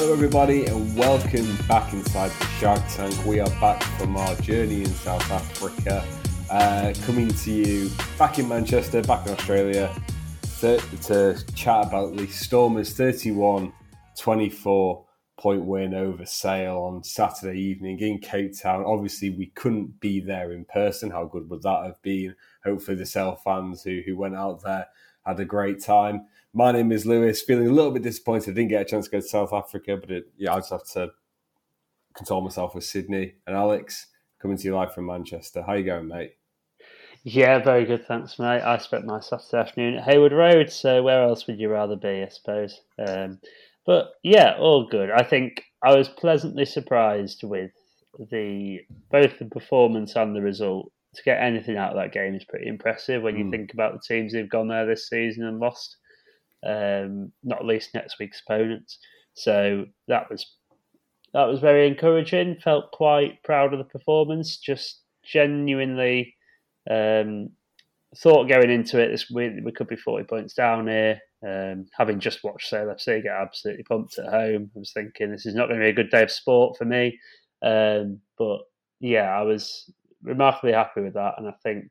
Hello, everybody, and welcome back inside the Shark Tank. We are back from our journey in South Africa, uh, coming to you back in Manchester, back in Australia, to, to chat about the Stormers 31 24 point win over Sale on Saturday evening in Cape Town. Obviously, we couldn't be there in person. How good would that have been? Hopefully, the Sale fans who, who went out there had a great time. My name is Lewis. Feeling a little bit disappointed. I didn't get a chance to go to South Africa, but it, yeah, I just have to console myself with Sydney and Alex coming to you live from Manchester. How you going, mate? Yeah, very good, thanks, mate. I spent my Saturday afternoon at Heywood Road, so where else would you rather be, I suppose? Um, but yeah, all good. I think I was pleasantly surprised with the both the performance and the result. To get anything out of that game is pretty impressive when you mm. think about the teams who've gone there this season and lost um, not least next week's opponents. So that was that was very encouraging. Felt quite proud of the performance. Just genuinely um, thought going into it, this we, we could be forty points down here. Um, having just watched Sale FC get absolutely pumped at home, I was thinking this is not going to be a good day of sport for me. Um, but yeah, I was remarkably happy with that, and I think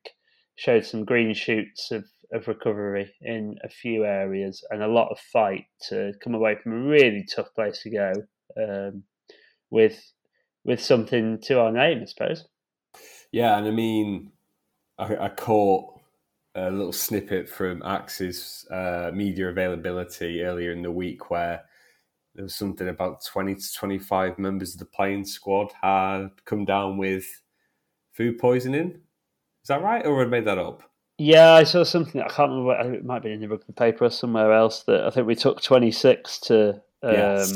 showed some green shoots of of recovery in a few areas and a lot of fight to come away from a really tough place to go um, with with something to our name, I suppose. Yeah, and I mean, I, I caught a little snippet from Axe's uh, media availability earlier in the week where there was something about 20 to 25 members of the playing squad had come down with food poisoning. Is that right, or I made that up? Yeah, I saw something. I can't remember. It might be in the rugby paper or somewhere else. That I think we took twenty six to um, yes.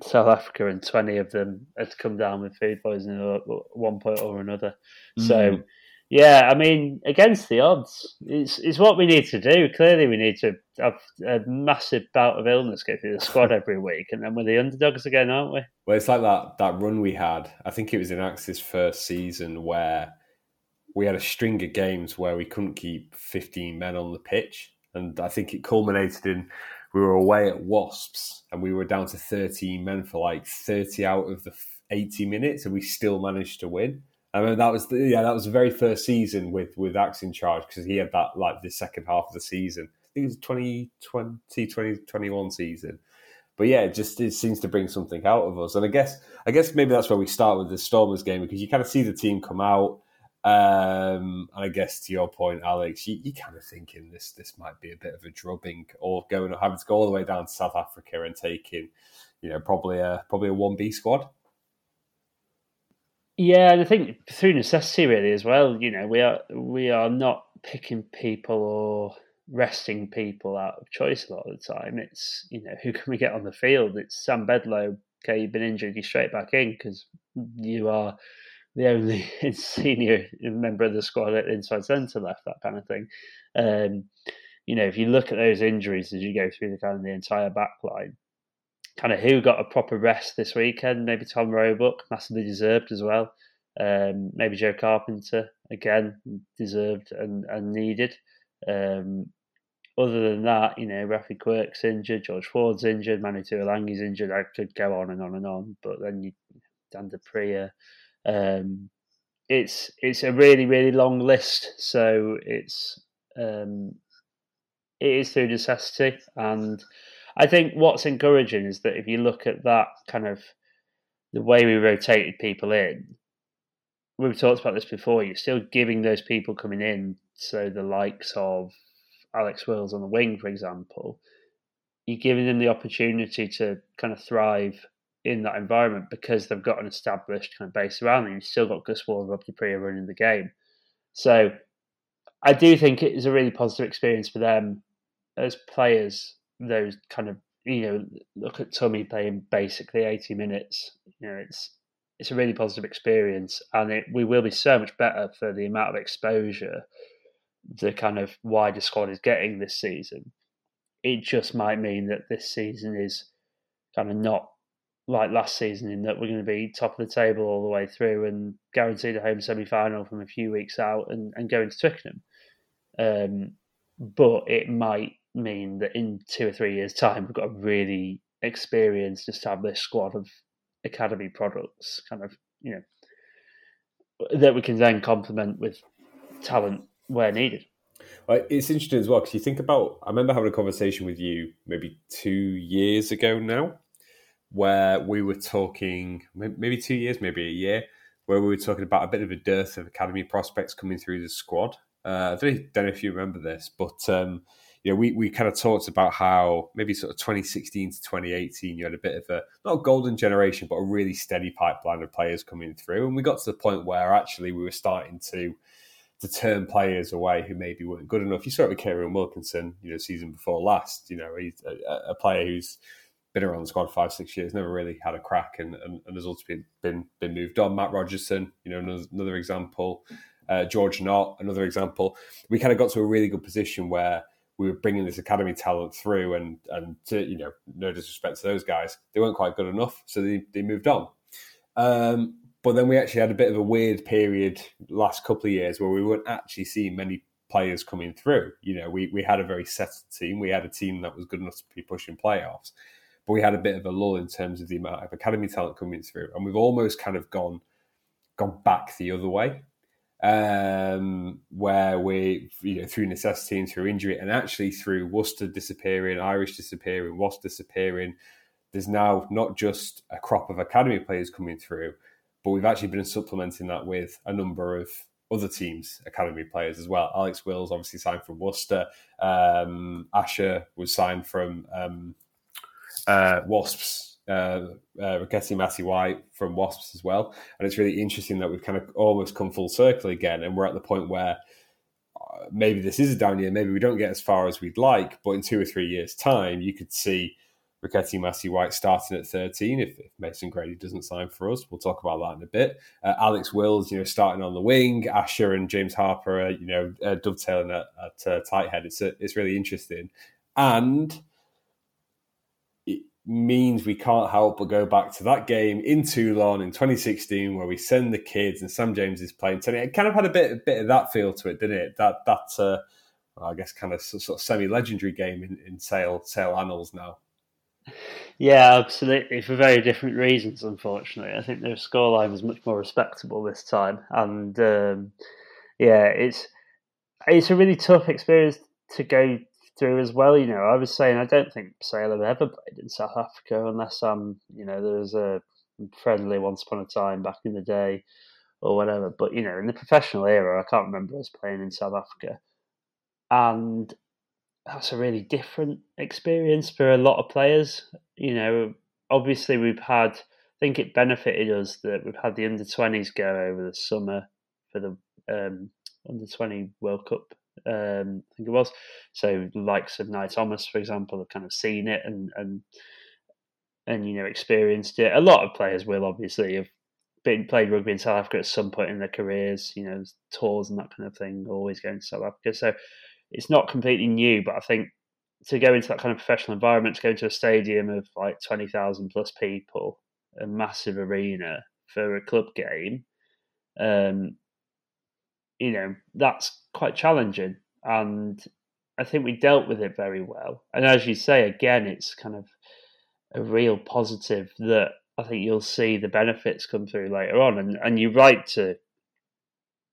South Africa, and twenty of them had come down with food poisoning at one point or another. Mm. So, yeah, I mean, against the odds, it's it's what we need to do. Clearly, we need to have a massive bout of illness go through the squad every week, and then we're the underdogs again, aren't we? Well, it's like that that run we had. I think it was in Axe's first season where we had a string of games where we couldn't keep 15 men on the pitch. And I think it culminated in we were away at Wasps and we were down to 13 men for like 30 out of the 80 minutes and we still managed to win. I mean, that was the, yeah, that was the very first season with with Axe in charge because he had that like the second half of the season. I think it was 2020, 2021 season. But yeah, it just it seems to bring something out of us. And I guess I guess maybe that's where we start with the Stormers game because you kind of see the team come out um, and I guess to your point, Alex, you, are kind of thinking this this might be a bit of a drubbing, or going having to go all the way down to South Africa and taking, you know, probably a probably a one B squad. Yeah, and I think through necessity, really, as well. You know, we are we are not picking people or resting people out of choice a lot of the time. It's you know who can we get on the field? It's Sam Bedlow. Okay, you've been injured, you're straight back in because you are the only senior member of the squad at inside centre left, that kind of thing. Um, you know, if you look at those injuries as you go through the kind of the entire back line, kind of who got a proper rest this weekend, maybe Tom Roebuck, massively deserved as well. Um, maybe Joe Carpenter, again, deserved and, and needed. Um, other than that, you know, Raffi Quirke's injured, George Ford's injured, Manu Tuilagi's injured. I could go on and on and on, but then you, Dan du Preez, um, it's it's a really really long list, so it's um, it is through necessity, and I think what's encouraging is that if you look at that kind of the way we rotated people in, we've talked about this before. You're still giving those people coming in, so the likes of Alex Wills on the wing, for example, you're giving them the opportunity to kind of thrive in that environment because they've got an established kind of base around them. You've still got Gus Warr and Rob du Preez running the game. So I do think it is a really positive experience for them as players. Those kind of you know look at Tommy playing basically eighty minutes. You know it's it's a really positive experience, and it, we will be so much better for the amount of exposure the kind of wider squad is getting this season. It just might mean that this season is kind of not like last season in that we're going to be top of the table all the way through and guaranteed a home semi final from a few weeks out and, and going to Twickenham. Um, but it might mean that in two or three years' time, we've got a really experienced, established squad of academy products, kind of you know that we can then complement with talent where needed. It's interesting as well because you think about. I remember having a conversation with you maybe two years ago now, where we were talking, maybe two years, maybe a year, where we were talking about a bit of a dearth of academy prospects coming through the squad. Uh, I don't, know if you remember this, but um, you know, we, we kind of talked about how maybe sort of 2016 to 2018, you had a bit of a not a golden generation, but a really steady pipeline of players coming through, and we got to the point where actually we were starting to to turn players away who maybe weren't good enough. You saw it with Kieran Wilkinson, you know, season before last. You know, he's a, a player who's been around the squad five, six years, never really had a crack, and, and, and has ultimately been been moved on. Matt Rogerson, you know, another, another example. Uh, George Nott, another example. We kind of got to a really good position where we were bringing this academy talent through, and and to, you know, no disrespect to those guys, they weren't quite good enough, so they, they moved on. Um, but then we actually had a bit of a weird period last couple of years where we weren't actually seeing many players coming through. You know, we we had a very settled team. We had a team that was good enough to be pushing playoffs, but we had a bit of a lull in terms of the amount of academy talent coming through, and we've almost kind of gone gone back the other way, um, where we you know through necessity and through injury, and actually through Worcester disappearing, Irish disappearing, Wasp disappearing. There's now not just a crop of academy players coming through, but we've actually been supplementing that with a number of other teams' academy players as well. Alex Wills obviously signed from Worcester. Um, Asher was signed from um, uh, Wasps, uh, uh, Ma'asi-White from Wasps as well. And it's really interesting that we've kind of almost come full circle again, and we're at the point where uh, maybe this is a down year, maybe we don't get as far as we'd like, but in two or three years' time, you could see Rekeiti Ma'asi-White starting at 13 if, if, Mason Grady doesn't sign for us. We'll talk about that in a bit. Uh, Alex Wills, you know, starting on the wing. Asher and James Harper, are, you know, uh, dovetailing at, at uh, tight head. It's, a, it's really interesting. And means we can't help but go back to that game in Toulon in 2016 where we send the kids and Sam James is playing. So It kind of had a bit, a bit of that feel to it, didn't it? That that uh, I guess kind of sort of semi-legendary game in, in Sale Sale annals now. Yeah, absolutely. For very different reasons, unfortunately. I think the scoreline was much more respectable this time, and um, yeah, it's it's a really tough experience to go through as well. You know, I was saying I don't think Sale have ever played in South Africa unless I'm, you know, there was a friendly once upon a time back in the day or whatever. But you know, in the professional era, I can't remember us playing in South Africa, and that's a really different experience for a lot of players. You know, obviously we've had. I think it benefited us that we've had the under twenties go over the summer for the um, under twenty World Cup um, I think it was. So likes of Nye Thomas, for example, have kind of seen it and and and you know experienced it. A lot of players will obviously have been played rugby in South Africa at some point in their careers. You know, tours and that kind of thing. Always going to South Africa, so it's not completely new. But I think to go into that kind of professional environment, to go into a stadium of like twenty thousand plus people, a massive arena for a club game. Um, you know, that's quite challenging. And I think we dealt with it very well. And as you say, again, it's kind of a real positive that I think you'll see the benefits come through later on. And, and you're right to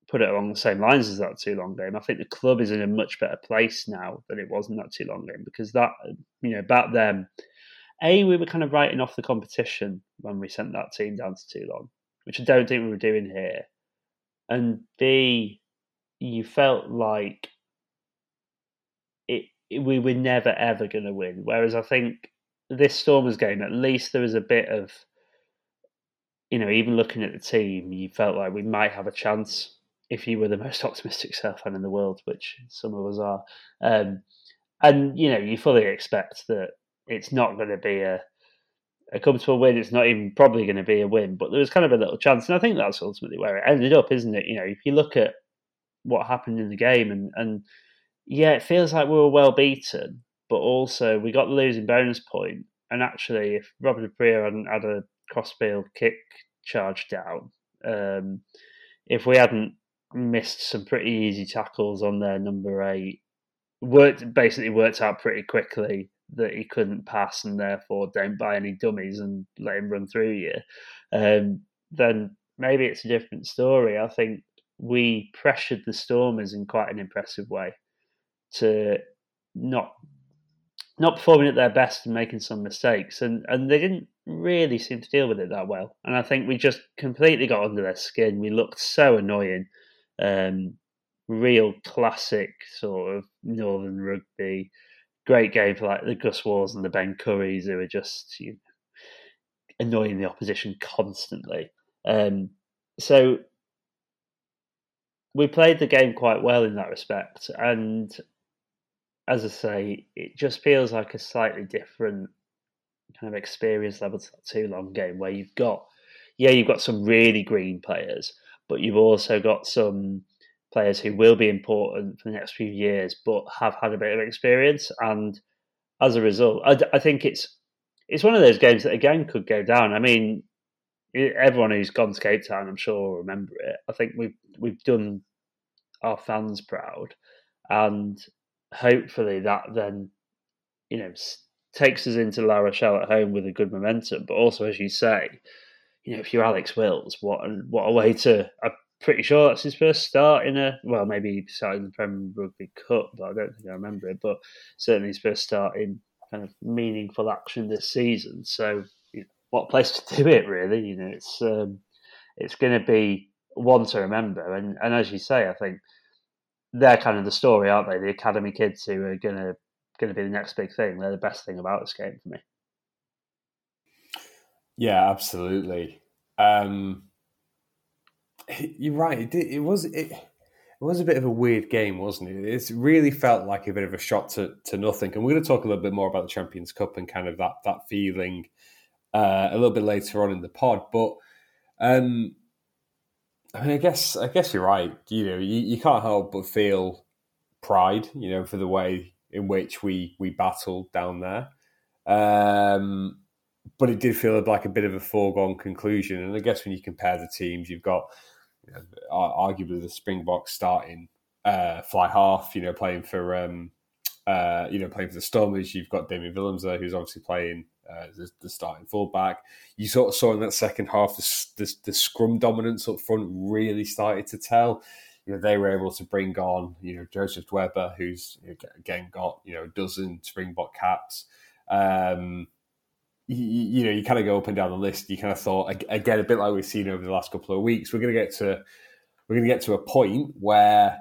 put it along the same lines as that Toulon game. I think the club is in a much better place now than it was in that Toulon game because that, you know, back then, A, we were kind of writing off the competition when we sent that team down to Toulon, which I don't think we were doing here and B, you felt like it, we were never ever going to win. Whereas I think this Stormers game, at least there was a bit of, you know, even looking at the team, you felt like we might have a chance if you were the most optimistic South fan in the world, which some of us are. Um, and you know, you fully expect that it's not going to be a a win. It's not even probably going to be a win, but there was kind of a little chance, and I think that's ultimately where it ended up, isn't it? You know, if you look at what happened in the game, and and yeah, it feels like we were well beaten, but also we got the losing bonus point. and actually, if Rob du Preez hadn't had a crossfield kick charge down, um, if we hadn't missed some pretty easy tackles on their number eight, worked basically worked out pretty quickly that he couldn't pass and therefore don't buy any dummies and let him run through you, um, then maybe it's a different story. I think we pressured the Stormers in quite an impressive way to not not performing at their best and making some mistakes, and and they didn't really seem to deal with it that well. And I think we just completely got under their skin. We looked so annoying, um, real classic sort of northern rugby. Great game for like the Gus Warrs and the Ben Curries who were just you know, annoying the opposition constantly. Um, so we played the game quite well in that respect, and as I say, it just feels like a slightly different kind of experience level to that long game where you've got, yeah, you've got some really green players, but you've also got some players who will be important for the next few years, but have had a bit of experience. And as a result, I, I think it's it's one of those games that again could go down. I mean, everyone who's gone to Cape Town, I'm sure, will remember it. I think we've we've done our fans proud, and hopefully that then, you know, takes us into La Rochelle at home with a good momentum. But also, as you say, you know, if you're Alex Wills, what a, what a way to. Pretty sure that's his first start in a. Well, maybe he started in the Premier Rugby Cup, but I don't think I remember it. But certainly his first start in kind of meaningful action this season. So, what place to do it, really? You know, it's um, it's going to be one to remember. And and as you say, I think they're kind of the story, aren't they? The academy kids who are going to going to be the next big thing. They're the best thing about this game for me. Yeah, absolutely. Um, you're right. It, it was it, it was a bit of a weird game, wasn't it? It really felt like a bit of a shot to, to nothing. And we're going to talk a little bit more about the Champions Cup and kind of that that feeling uh, a little bit later on in the pod. But um, I mean, I guess I guess you're right. You know, you, you can't help but feel pride, you know, for the way in which we we battled down there. Um, but it did feel like a bit of a foregone conclusion. And I guess when you compare the teams, you've got you know, arguably the Springboks starting uh, fly half, you know, playing for um, uh, you know playing for the Stormers. You've got Damian Willemse there, who's obviously playing uh, the, the, starting fullback. You sort of saw in that second half the, the, the, scrum dominance up front really started to tell. You know, they were able to bring on, you know, Joseph Dweba, who's again got, you know, a dozen Springbok caps. Um, you, you, know, you kind of go up and down the list. You kind of thought, again, a bit like we've seen over the last couple of weeks, we're going to get to, we're going to get to a point where,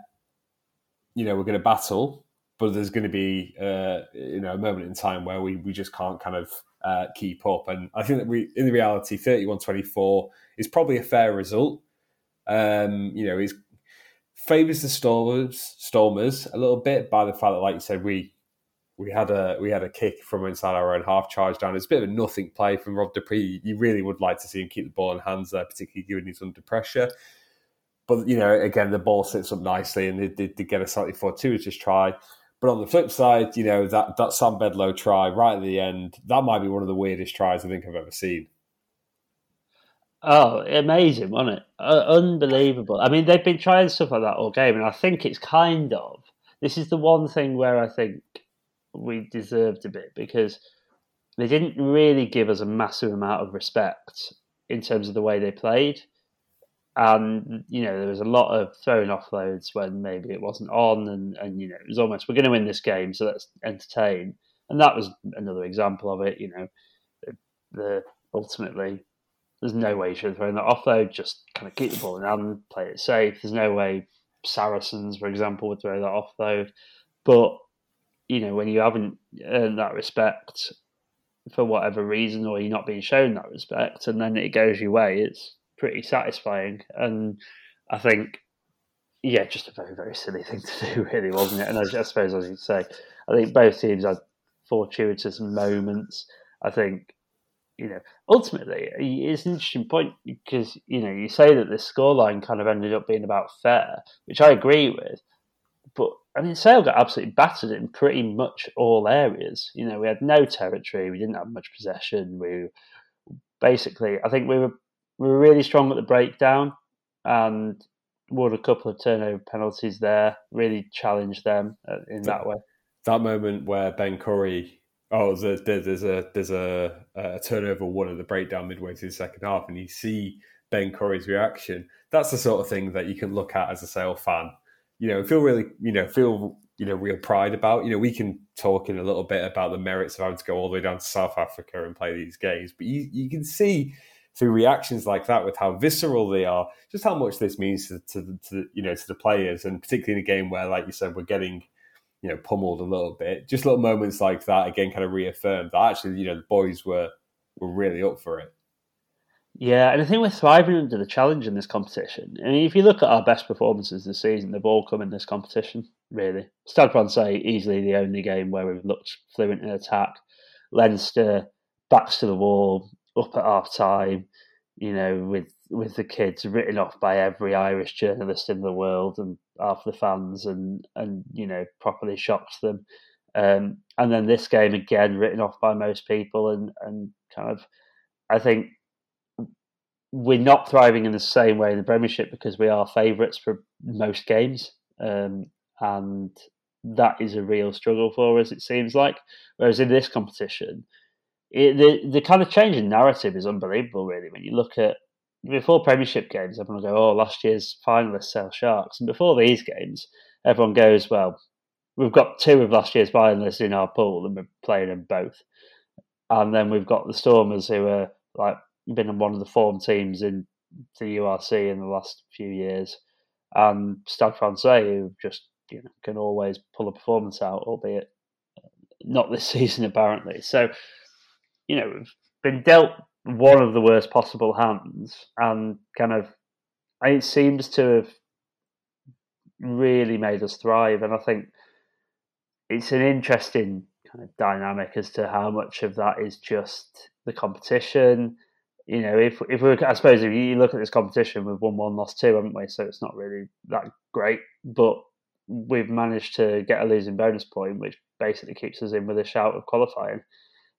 you know, we're going to battle, but there's going to be, uh, you know, a moment in time where we, we just can't kind of uh, keep up. And I think that we, in the reality, 31-24 is probably a fair result. Um, you know, it favours the Stormers, Stormers a little bit by the fact that, like you said, we we had a we had a kick from inside our own half charge down. It's a bit of a nothing play from Rob du Preez. You really would like to see him keep the ball in hands there, particularly given he's under pressure. But you know, again, the ball sits up nicely, and they did get a slightly fortuitous try. But on the flip side, you know, that, that Sam Bedlow try right at the end, that might be one of the weirdest tries I think I've ever seen. Oh, amazing, wasn't it? Uh, unbelievable. I mean, they've been trying stuff like that all game, and I think it's kind of this is the one thing where I think we deserved a bit because they didn't really give us a massive amount of respect in terms of the way they played and you know there was a lot of throwing offloads when maybe it wasn't on, and and you know it was almost we're going to win this game, so let's entertain. And that was another example of it. You know, the, the ultimately there's no way you should have thrown that offload. Just kind of keep the ball in hand, play it safe. There's no way Saracens, for example, would throw that offload. But you know, when you haven't earned that respect for whatever reason, or you're not being shown that respect, and then it goes your way, it's pretty satisfying. And I think, yeah, just a very, very silly thing to do, really, wasn't it? And I, I suppose, as you say, I think both teams had fortuitous moments. I think, you know, ultimately, it's an interesting point because, you know, you say that this scoreline kind of ended up being about fair, which I agree with. But I mean, Sale got absolutely battered in pretty much all areas. You know, we had no territory, we didn't have much possession. We basically, I think we were we were really strong at the breakdown and won a couple of turnover penalties there. Really challenged them uh, in that way. That moment where Ben Curry oh, there's a there's a there's a, a turnover one of the breakdown midway through the second half, and you see Ben Curry's reaction. That's the sort of thing that you can look at as a Sale fan. You know, feel really, you know, feel you know real pride about. You know, we can talk in a little bit about the merits of having to go all the way down to South Africa and play these games, but you you can see through reactions like that with how visceral they are, just how much this means to, to, to you know to the players, and particularly in a game where, like you said, we're getting you know pummeled a little bit. Just little moments like that again kind of reaffirmed that actually you know the boys were were really up for it. Yeah, and I think we're thriving under the challenge in this competition. I mean, if you look at our best performances this season, they've all come in this competition, really. Stade Francais, easily the only game where we've looked fluent in attack. Leinster, backs to the wall, up at half time, you know, with with the kids written off by every Irish journalist in the world and half the fans and and you know properly shocked them. Um, and then this game again written off by most people and and kind of I think we're not thriving in the same way in the Premiership because we are favourites for most games, um, and that is a real struggle for us. It seems like, whereas in this competition, it, the the kind of change in narrative is unbelievable. Really, when you look at before Premiership games, everyone will go, "Oh, last year's finalists Sale Sharks," and before these games, everyone goes, "Well, we've got two of last year's finalists in our pool, and we're playing them both." And then we've got the Stormers, who are like been one of the form teams in the URC in the last few years, and Stade Francais, who just you know can always pull a performance out, albeit uh, not this season apparently. So, you know, we've been dealt one of the worst possible hands, and kind of it seems to have really made us thrive. And I think it's an interesting kind of dynamic as to how much of that is just the competition. You know, if if we, I suppose, if you look at this competition, we've won one, lost two, haven't we? So it's not really that great, but we've managed to get a losing bonus point, which basically keeps us in with a shout of qualifying.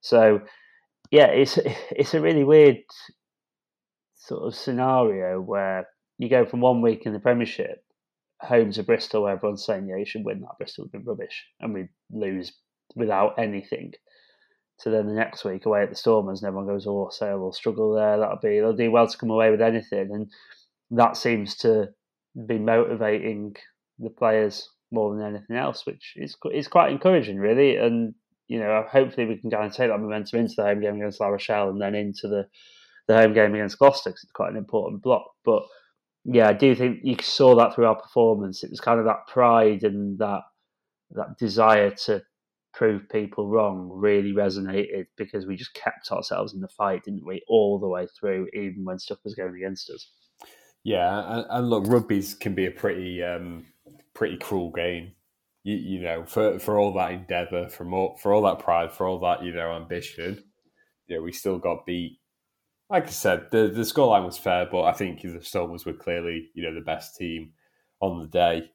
So yeah, it's it's a really weird sort of scenario where you go from one week in the Premiership home to Bristol, where everyone's saying, "Yeah, you should win that." Bristol have been rubbish, and we lose without anything. So then the next week away at the Stormers, and everyone goes, "Oh, Sale will struggle there. That'll be they'll do well to come away with anything," and that seems to be motivating the players more than anything else, which is is quite encouraging, really. And you know, hopefully we can kind of take that momentum into the home game against La Rochelle and then into the, the home game against Gloucester it's quite an important block. But yeah, I do think you saw that through our performance. It was kind of that pride and that that desire to prove people wrong really resonated because we just kept ourselves in the fight, didn't we, all the way through, even when stuff was going against us. Yeah, and, and look, rugby's can be a pretty um, pretty cruel game you, you know, for for all that endeavour, for more, for all that pride, for all that you know ambition, know, we still got beat. Like I said, the the scoreline was fair, but I think the Stormers were clearly you know the best team on the day.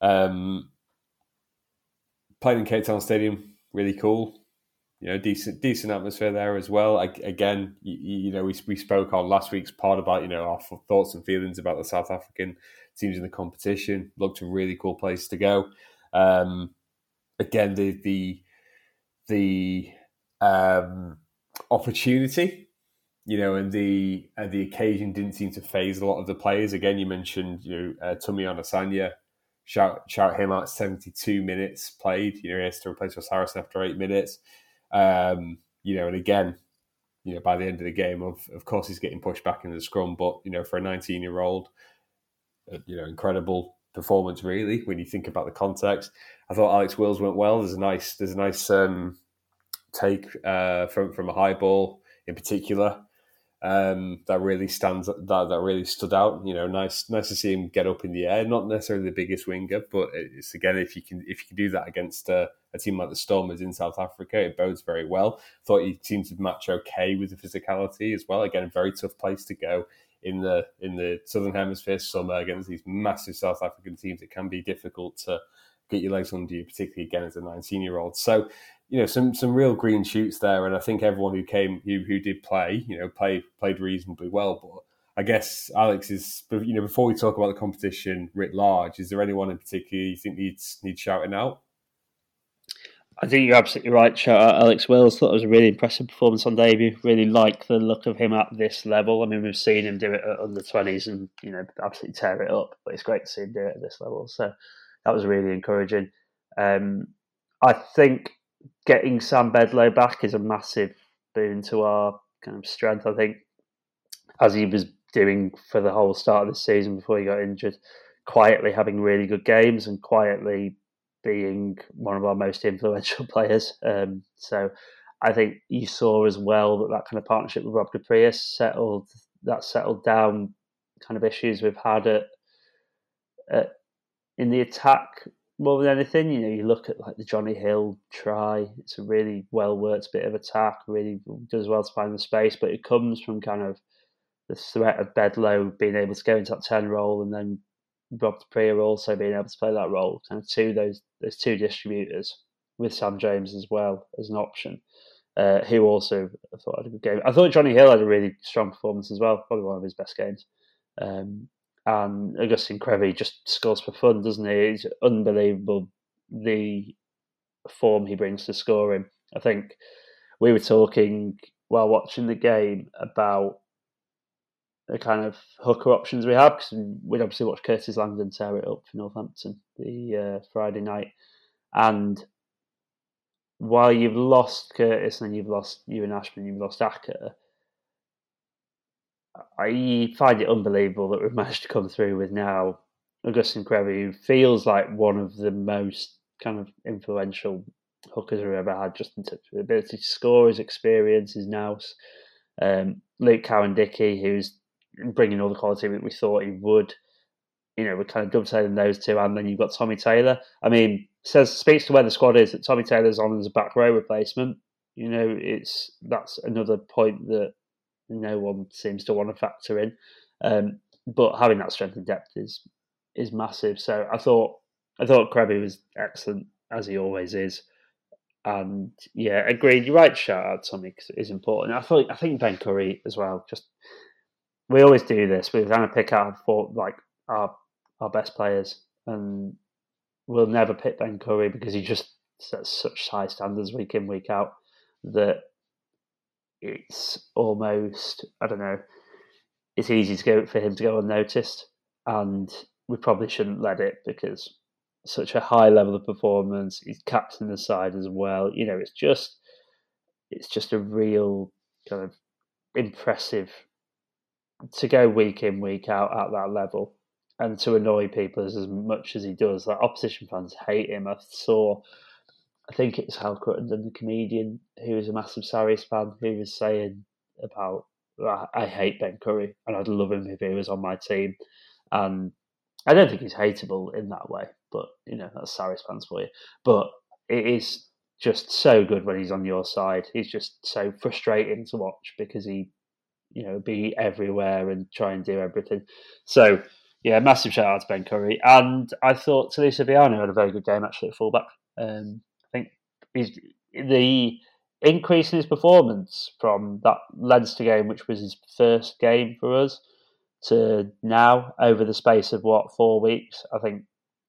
Um, played in Cape Town Stadium, really cool. You know, decent decent atmosphere there as well. I, again, you, you, know, we we spoke on last week's pod about you know our thoughts and feelings about the South African teams in the competition. Looked a really cool place to go. Um, again, the the the um, opportunity, you know, and the and the occasion didn't seem to phase a lot of the players. Again, you mentioned you know uh, Tumi Asanya. Shout shout him out. Seventy two minutes played. You know, he has to replace Harrison after eight minutes. Um, you know, and again, you know, by the end of the game, of of course, he's getting pushed back into the scrum, but you know, for a nineteen year old, uh, you know, incredible performance really when you think about the context. I thought Alex Wills went well. There's a nice there's a nice um, take uh, from from a high ball in particular um, that really stands that that really stood out. You know, nice nice to see him get up in the air. Not necessarily the biggest winger, but it's again if you can if you can do that against a, a team like the Stormers in South Africa, it bodes very well. Thought he seemed to match okay with the physicality as well. Again, a very tough place to go in the in the southern hemisphere summer against these massive South African teams, it can be difficult to get your legs under you, particularly again as a 19 year old. So, you know, some some real green shoots there, and I think everyone who came who who did play, you know, play played reasonably well. But I guess Alex is, you know, before we talk about the competition writ large, is there anyone in particular you think needs needs shouting out? I think you're absolutely right. Shout out Alex Wills. Thought it was a really impressive performance on debut. Really like the look of him at this level. I mean, we've seen him do it at under twenties and you know absolutely tear it up. But it's great to see him do it at this level. So that was really encouraging. Um, I think getting Sam Bedlow back is a massive boon to our kind of strength. I think as he was doing for the whole start of the season before he got injured, quietly having really good games and quietly being one of our most influential players. Um, so I think you saw as well that that kind of partnership with Rob du Preez settled that settled down kind of issues we've had at, at in the attack more than anything. You know, you look at like the Johnny Hill try; it's a really well worked bit of attack. Really does well to find the space, but it comes from kind of the threat of Bedlow being able to go into that ten role and then Rob du Preez also being able to play that role. Kind of two those those two distributors with Sam James as well as an option. Uh, who also I thought had a good game. I thought Johnny Hill had a really strong performance as well, probably one of his best games. Um, and Agustín Creevy just scores for fun, doesn't he? It's unbelievable the form he brings to scoring. I think we were talking while watching the game about the kind of hooker options we have because we'd obviously watched Curtis Langdon tear it up for Northampton the uh, Friday night, and while you've lost Curtis and you've lost Ewan Ashman, you've lost Akker. I find it unbelievable that we've managed to come through with now Agustín Creevy, who feels like one of the most kind of influential hookers we've ever had, just in terms of ability to score, his experience, his nous. Um, Luke Cowan-Dickie, who's bringing all the quality that we thought he would. You know, we're kind of dovetailing those two, and then you've got Tommy Taylor. I mean, says speaks to where the squad is that Tommy Taylor's on as a back row replacement. You know, it's that's another point that no one seems to want to factor in. Um, but having that strength and depth is is massive. So I thought I thought Creevy was excellent as he always is. And yeah, agreed. You're right. Shout out to Tommy because it is important. I thought I think Ben Curry as well. Just we always do this. We're going to pick out for like our our best players, and we'll never pick Ben Curry because he just sets such high standards week in week out that it's almost I don't know. It's easy to go for him to go unnoticed, and we probably shouldn't let it because such a high level of performance. He's captain the side as well. You know, it's just it's just a real kind of impressive to go week in week out at that level and to annoy people as, as much as he does. Like opposition fans hate him. I saw, I think it's Hal Cruttenden, the comedian who is a massive Sarries fan, who was saying about I hate Ben Curry and I'd love him if he was on my team. And I don't think he's hateable in that way, but you know that's Sarries fans for you. But it is just so good when he's on your side. He's just so frustrating to watch because he you know, be everywhere and try and do everything. So, yeah, massive shout out to Ben Curry. And I thought Salisu Viano had a very good game actually at fullback. Um, he's, the increase in his performance from that Leinster game, which was his first game for us, to now over the space of what four weeks, I think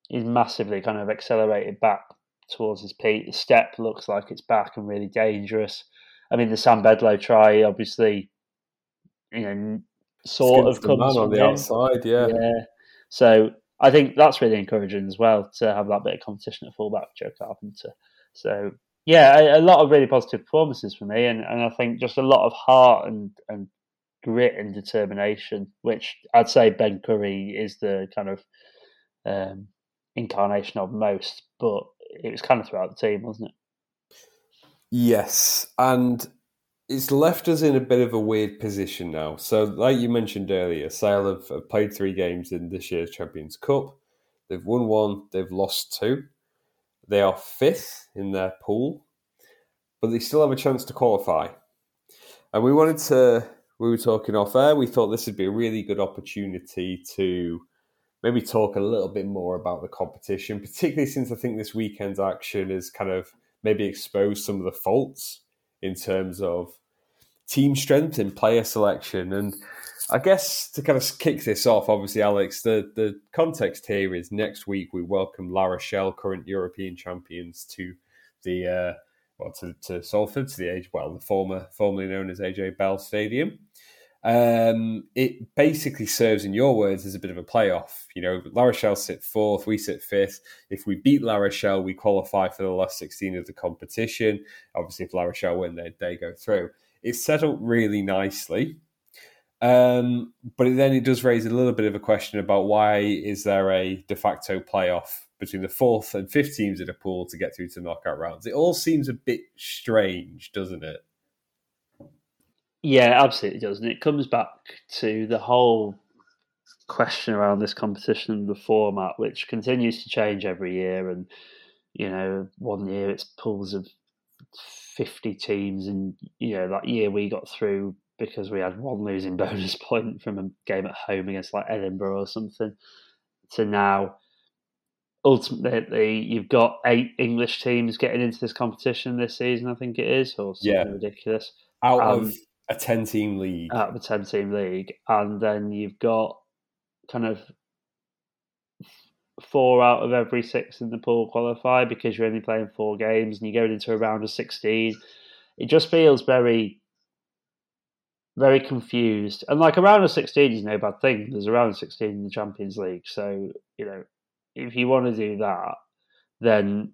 he's massively kind of accelerated back towards his peak. The step looks like it's back and really dangerous. I mean, the Sam Bedlow try, obviously, you know, sort of comes on the outside. Yeah, yeah. So I think that's really encouraging as well to have that bit of competition at fullback, Joe Carpenter. So yeah, a, a, lot of really positive performances for me, and, and I think just a lot of heart and and grit and determination, which I'd say Ben Curry is the kind of um, incarnation of most, but it was kind of throughout the team, wasn't it? Yes, and it's left us in a bit of a weird position now. So, like you mentioned earlier, Sale have, have, played three games in this year's Champions Cup. They've won one, they've lost two. They are fifth in their pool, but they still have a chance to qualify. And we wanted to, we were talking off air, we thought this would be a really good opportunity to maybe talk a little bit more about the competition, particularly since I think this weekend's action has kind of maybe exposed some of the faults in terms of team strength and player selection. And I guess to kind of kick this off, obviously, Alex, the, the context here is next week we welcome La Rochelle, current European champions, to the uh, well to, to Salford to the age well the former formerly known as AJ Bell Stadium. Um, it basically serves, in your words, as a bit of a playoff. You know, La Rochelle sit fourth, we sit fifth. If we beat La Rochelle, we qualify for the last 16 of the competition. Obviously, if La Rochelle win, they, they go through. It's set up really nicely. Um, but then it does raise a little bit of a question about why is there a de facto playoff between the fourth and fifth teams in a pool to get through to knockout rounds? It all seems a bit strange, doesn't it? Yeah, absolutely does. And it comes back to the whole question around this competition, the format, which continues to change every year. And, you know, one year it's pools of 50 teams. And, you know, that year we got through because we had one losing bonus point from a game at home against like Edinburgh or something to now ultimately you've got eight English teams getting into this competition this season, I think it is, or something yeah. ridiculous. Out um, of a 10 team league. Out of a 10 team league. And then you've got kind of four out of every six in the pool qualify because you're only playing four games and you're going into a round of 16. It just feels very, very confused. And like a round of 16 is no bad thing. There's a round of 16 in the Champions League. So, you know, if you want to do that, then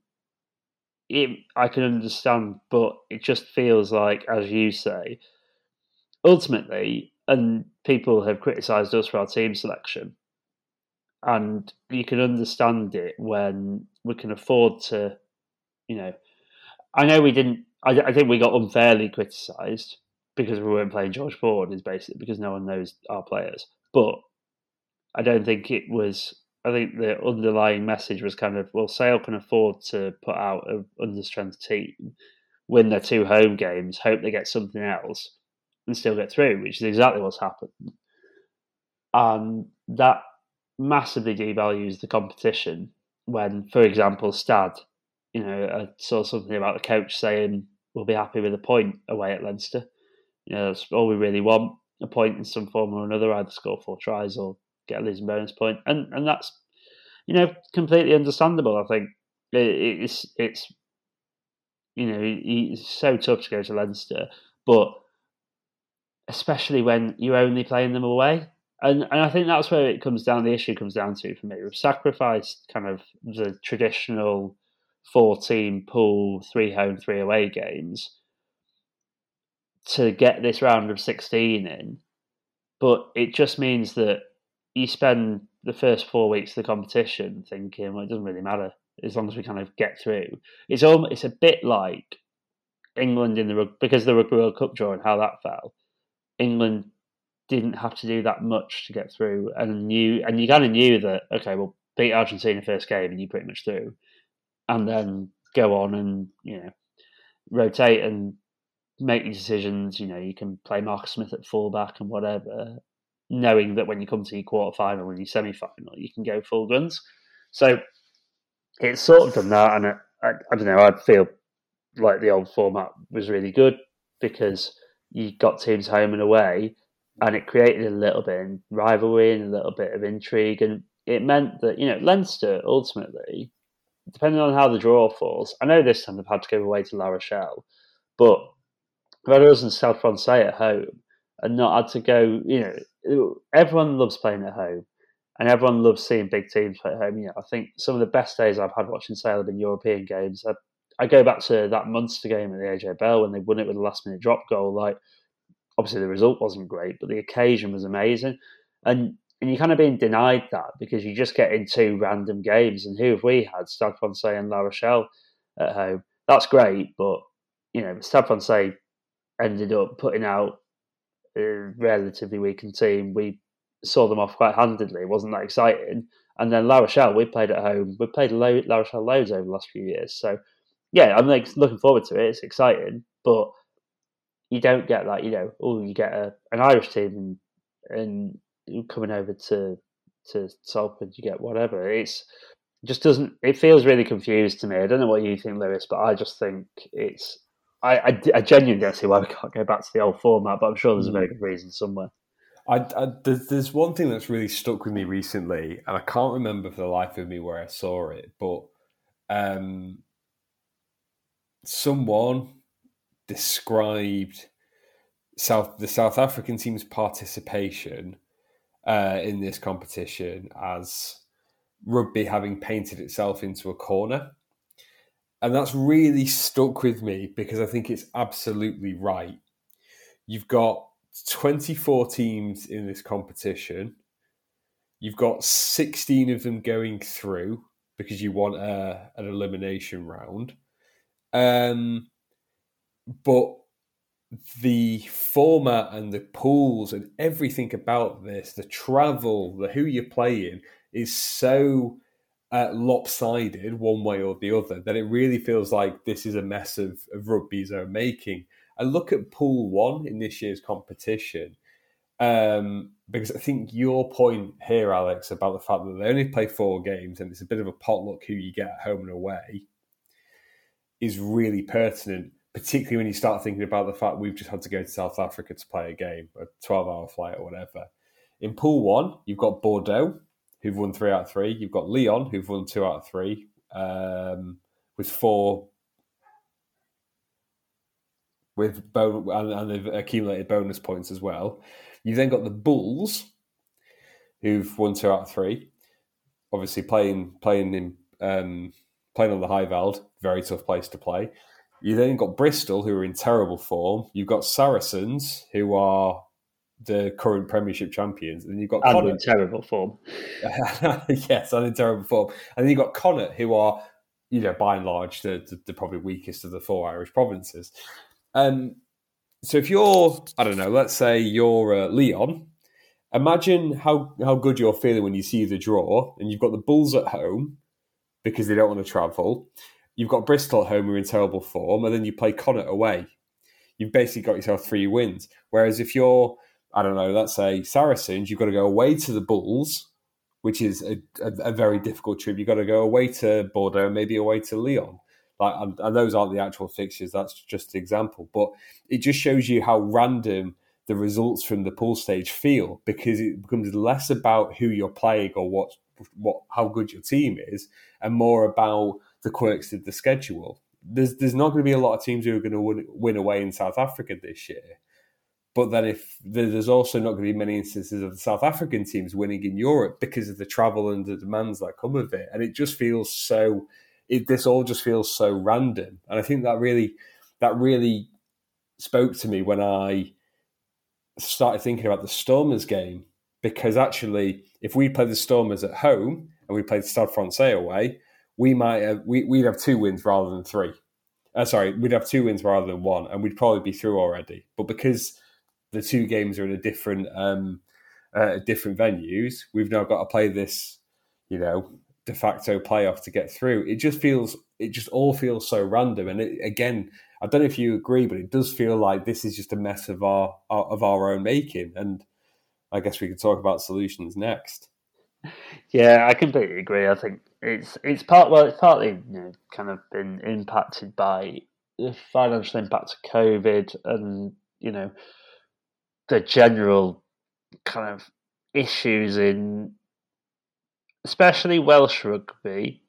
it, I can understand, but it just feels like, as you say, ultimately, and people have criticised us for our team selection, and you can understand it when we can afford to, you know. I know we didn't. I, I think we got unfairly criticised because we weren't playing George Ford. Is basically because no one knows our players, but I don't think it was. I think the underlying message was kind of well, Sale can afford to put out an understrength team, win their two home games, hope they get something else, and still get through, which is exactly what's happened. And that massively devalues the competition when, for example, Stad, you know, I saw something about the coach saying we'll be happy with a point away at Leinster. You know, that's all we really want, a point in some form or another, either score four tries or get a losing bonus point. And and that's, you know, completely understandable, I think. It, it's, it's, you know, it's so tough to go to Leinster, but especially when you're only playing them away. And and I think that's where it comes down. The issue comes down to for me. We've sacrificed kind of the traditional four-team pool, three home, three away games to get this round of sixteen in, but it just means that you spend the first four weeks of the competition thinking, well, it doesn't really matter as long as we kind of get through. It's almost, it's a bit like England in the because the Rugby World Cup draw and how that fell. England didn't have to do that much to get through, and knew and you kind of knew that okay, well, beat Argentina first game and you pretty much through, and then go on and you know rotate and make these decisions. You know, you can play Marcus Smith at fullback and whatever, knowing that when you come to your quarter final and your semi final, you can go full guns. So it's sort of done that, and I, I, I don't know. I'd feel like the old format was really good because you got teams home and away, and it created a little bit of rivalry and a little bit of intrigue, and it meant that you know Leinster ultimately, depending on how the draw falls, I know this time they've had to go away to La Rochelle, but Red and South Francais at home, and not had to go. You know, everyone loves playing at home. And everyone loves seeing big teams play at home. You know, I think some of the best days I've had watching Sale have been European games. I I go back to that Munster game at the AJ Bell when they won it with a last minute drop goal. Like, obviously the result wasn't great, but the occasion was amazing, and and you're kind of being denied that because you just get in two random games. And who have we had? Stade Francais and La Rochelle at home. That's great, but you know, Stade Francais ended up putting out a relatively weakened team. We saw them off quite handedly. It wasn't that exciting. And then La Rochelle, we played at home. We played La Rochelle loads over the last few years. So yeah, I'm like looking forward to it. It's exciting, but you don't get that. You know, oh, you get a, an Irish team and, and coming over to to Salford, you get whatever. It's just doesn't. It feels really confused to me. I don't know what you think, Lewis, but I just think it's. I, I, I genuinely don't see why we can't go back to the old format, but I'm sure there's a very mm. good reason somewhere. I, I, there's one thing that's really stuck with me recently, and I can't remember for the life of me where I saw it, but um, someone described South the South African team's participation uh, in this competition as rugby having painted itself into a corner. And that's really stuck with me because I think it's absolutely right. You've got 24 teams in this competition. You've got 16 of them going through because you want a, an elimination round. Um, but the format and the pools and everything about this, the travel, the who you're playing, is so uh, lopsided one way or the other that it really feels like this is a mess of, of rugby's own making. I look at Pool One in this year's competition um, because I think your point here, Alex, about the fact that they only play four games and it's a bit of a potluck who you get at home and away, is really pertinent. Particularly when you start thinking about the fact we've just had to go to South Africa to play a game, a twelve-hour flight or whatever. In Pool One, you've got Bordeaux, who've won three out of three. You've got Lyon, who've won two out of three, um, with four with bon- and, and they've accumulated bonus points as well. You've then got the Bulls, who've won two out of three. Obviously, playing playing in um, playing on the high Highveld, very tough place to play. You then got Bristol, who are in terrible form. You've got Saracens, who are the current Premiership champions, and you've got and Connacht. in terrible form. yes, and in terrible form. And then you've got Connacht, who are, you know, by and large, the, the, the probably weakest of the four Irish provinces. Um, so if you're, I don't know, let's say you're uh, Lyon, imagine how, how good you're feeling when you see the draw and you've got the Bulls at home because they don't want to travel. You've got Bristol at home who are in terrible form, and then you play Connacht away. You've basically got yourself three wins. Whereas if you're, I don't know, let's say Saracens, you've got to go away to the Bulls, which is a, a, a very difficult trip. You've got to go away to Bordeaux, maybe away to Lyon. Like, and, and those aren't the actual fixtures. That's just an example. But it just shows you how random the results from the pool stage feel because it becomes less about who you're playing or what what how good your team is, and more about the quirks of the schedule. There's there's not going to be a lot of teams who are going to win, win away in South Africa this year. But then, if there's also not going to be many instances of the South African teams winning in Europe because of the travel and the demands that come with it, and it just feels so it, this all just feels so random. And I think that really that really spoke to me when I started thinking about the Stormers game because actually, if we play the Stormers at home and we played Stade Francais away, we might have, we, we'd have two wins rather than three. Uh, sorry, we'd have two wins rather than one, and we'd probably be through already. But because the two games are in a different um, uh, different venues, we've now got to play this, you know, de facto playoff to get through. It just feels, it just all feels so random. And it, again, I don't know if you agree, but it does feel like this is just a mess of our, of our own making. And I guess we could talk about solutions next. Yeah, I completely agree. I think it's it's part well, it's partly you know kind of been impacted by the financial impact of COVID and you know the general kind of issues in especially Welsh rugby,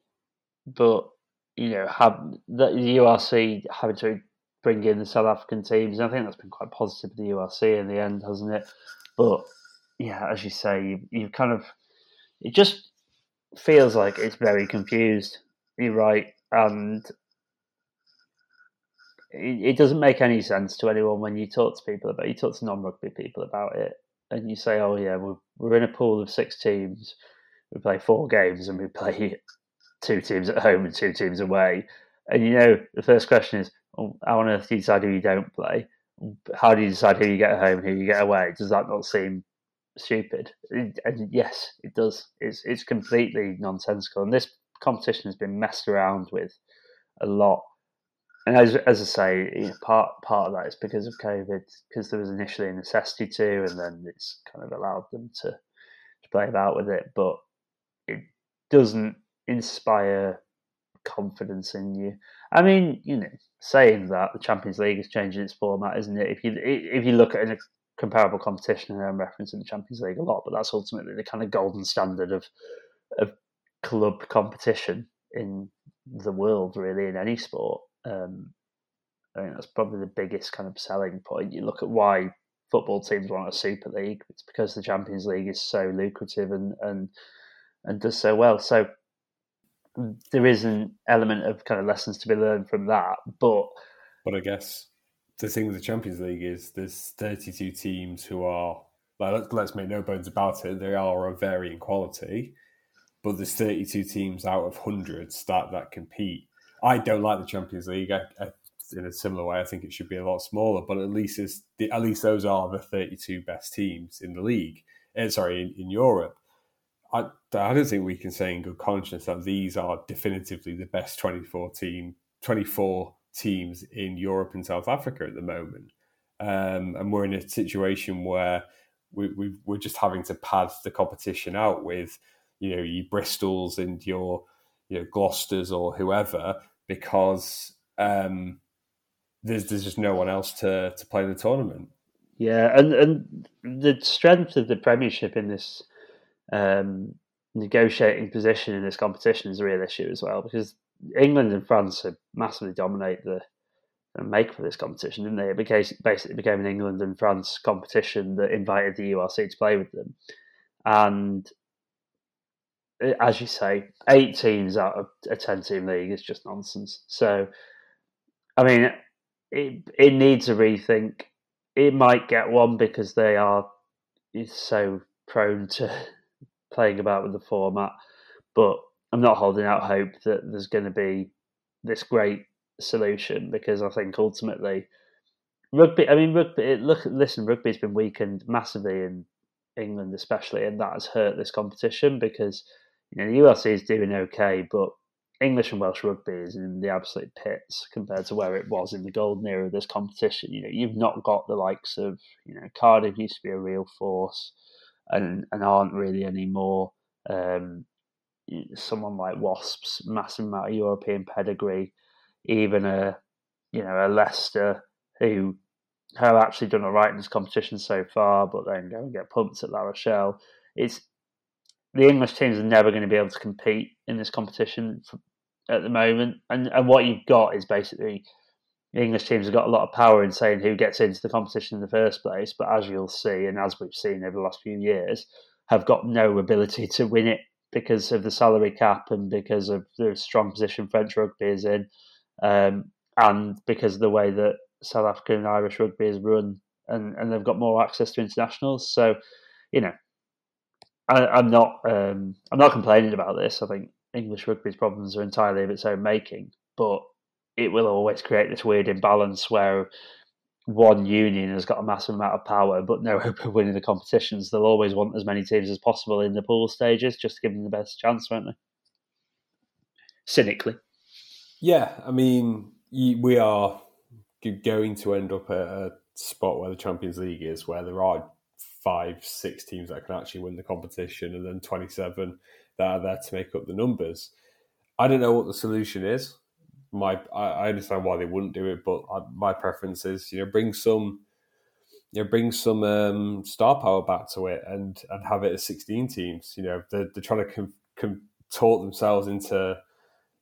but you know, have the URC having to bring in the South African teams. And I think that's been quite positive for the URC in the end, hasn't it? But yeah, as you say, you, you kind of it just feels like it's very confused. You're right, and it, it doesn't make any sense to anyone when you talk to people about. You talk to non-rugby people about it, and you say, "Oh yeah, we're we're in a pool of six teams." we play four games and we play two teams at home and two teams away. And you know, the first question is, how on earth do you decide who you don't play? How do you decide who you get at home, and who you get away? Does that not seem stupid? And yes, it does. It's it's completely nonsensical. And this competition has been messed around with a lot. And as as I say, you know, part part of that is because of COVID, because there was initially a necessity to, and then it's kind of allowed them to to play about with it. But it doesn't inspire confidence in you. I mean, you know, saying that the Champions League is changing its format, isn't it? If you if you look at a comparable competition, and I'm referencing the Champions League a lot, but that's ultimately the kind of golden standard of of club competition in the world, really, in any sport. Um, I think that's probably the biggest kind of selling point. You look at why football teams want a Super League. It's because the Champions League is so lucrative and and and does so well. So there is an element of kind of lessons to be learned from that. But but I guess the thing with the Champions League is there's 32 teams who are like let's make no bones about it, they are of varying quality. But there's 32 teams out of hundreds that that compete. I don't like the Champions League. I, I, in a similar way, I think it should be a lot smaller. But at least it's the, at least those are the 32 best teams in the league. Uh, sorry, in, in Europe. I, I don't think we can say in good conscience that these are definitively the best 24 team, 24 teams in Europe and South Africa at the moment. Um, and we're in a situation where we, we, we're just having to pad the competition out with, you know, your Bristols and your, you know, Gloucesters or whoever, because um, there's there's just no one else to to play the tournament. Yeah, and and the strength of the Premiership in this um, negotiating position in this competition is a real issue as well because England and France have massively dominate the make for this competition, didn't they? It became, basically became an England and France competition that invited the URC to play with them. And eh, as you say, eight teams out of a 10 team league is just nonsense. So, I mean, it, it needs a rethink. It might get one because they are so prone to playing about with the format, but I'm not holding out hope that there's going to be this great solution because I think ultimately rugby. I mean, rugby. Look, listen, rugby's been weakened massively in England, especially, and that has hurt this competition because you know the URC is doing okay, but English and Welsh rugby is in the absolute pits compared to where it was in the golden era of this competition. You know, you've not got the likes of you know Cardiff used to be a real force and and aren't really anymore. Um, someone like Wasps, massive amount of European pedigree, even a you know a Leicester who have actually done all right in this competition so far, but then go and get pumped at La Rochelle. It's the English teams are never going to be able to compete in this competition at the moment, and and what you've got is basically English teams have got a lot of power in saying who gets into the competition in the first place, but as you'll see, and as we've seen over the last few years, have got no ability to win it because of the salary cap and because of the strong position French rugby is in, um, and because of the way that South African and Irish rugby is run, and, and they've got more access to internationals. So, you know, I, am not um, I'm not complaining about this. I think English rugby's problems are entirely of its own making, but it will always create this weird imbalance where one union has got a massive amount of power but no hope of winning the competitions. They'll always want as many teams as possible in the pool stages just to give them the best chance, won't they? Cynically. Yeah, I mean, we are going to end up at a spot where the Champions League is, where there are five, six teams that can actually win the competition, and then 27 that are there to make up the numbers. I don't know what the solution is my I, understand why they wouldn't do it, but my preference is you know bring some you know bring some um, star power back to it and and have it as sixteen teams. You know they're they're trying to contort themselves into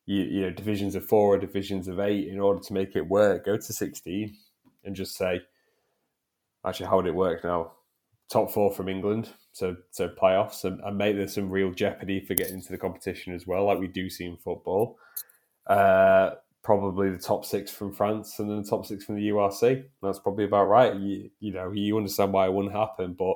you, you know divisions of four or divisions of eight in order to make it work. Go to sixteen and just say actually how would it work now? Top four from England, so so playoffs, and, and make there some real jeopardy for getting into the competition as well, like we do see in football. Uh, probably the top six from France and then the top six from the URC. That's probably about right. You, you know, you understand why it wouldn't happen, but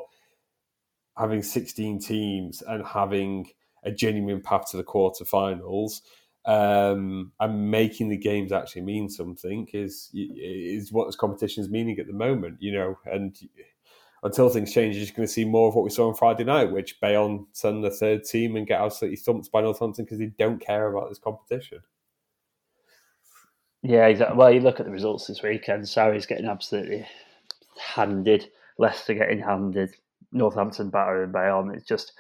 having 16 teams and having a genuine path to the quarterfinals um, and making the games actually mean something is is what this competition is meaning at the moment. You know, and until things change, you're just going to see more of what we saw on Friday night, which Bayonne send the third team and get absolutely thumped by Northampton because they don't care about this competition. Yeah, exactly. Well, you look at the results this weekend. Surrey's getting absolutely handed. Leicester getting handed. Northampton battering Bayonne. It's just,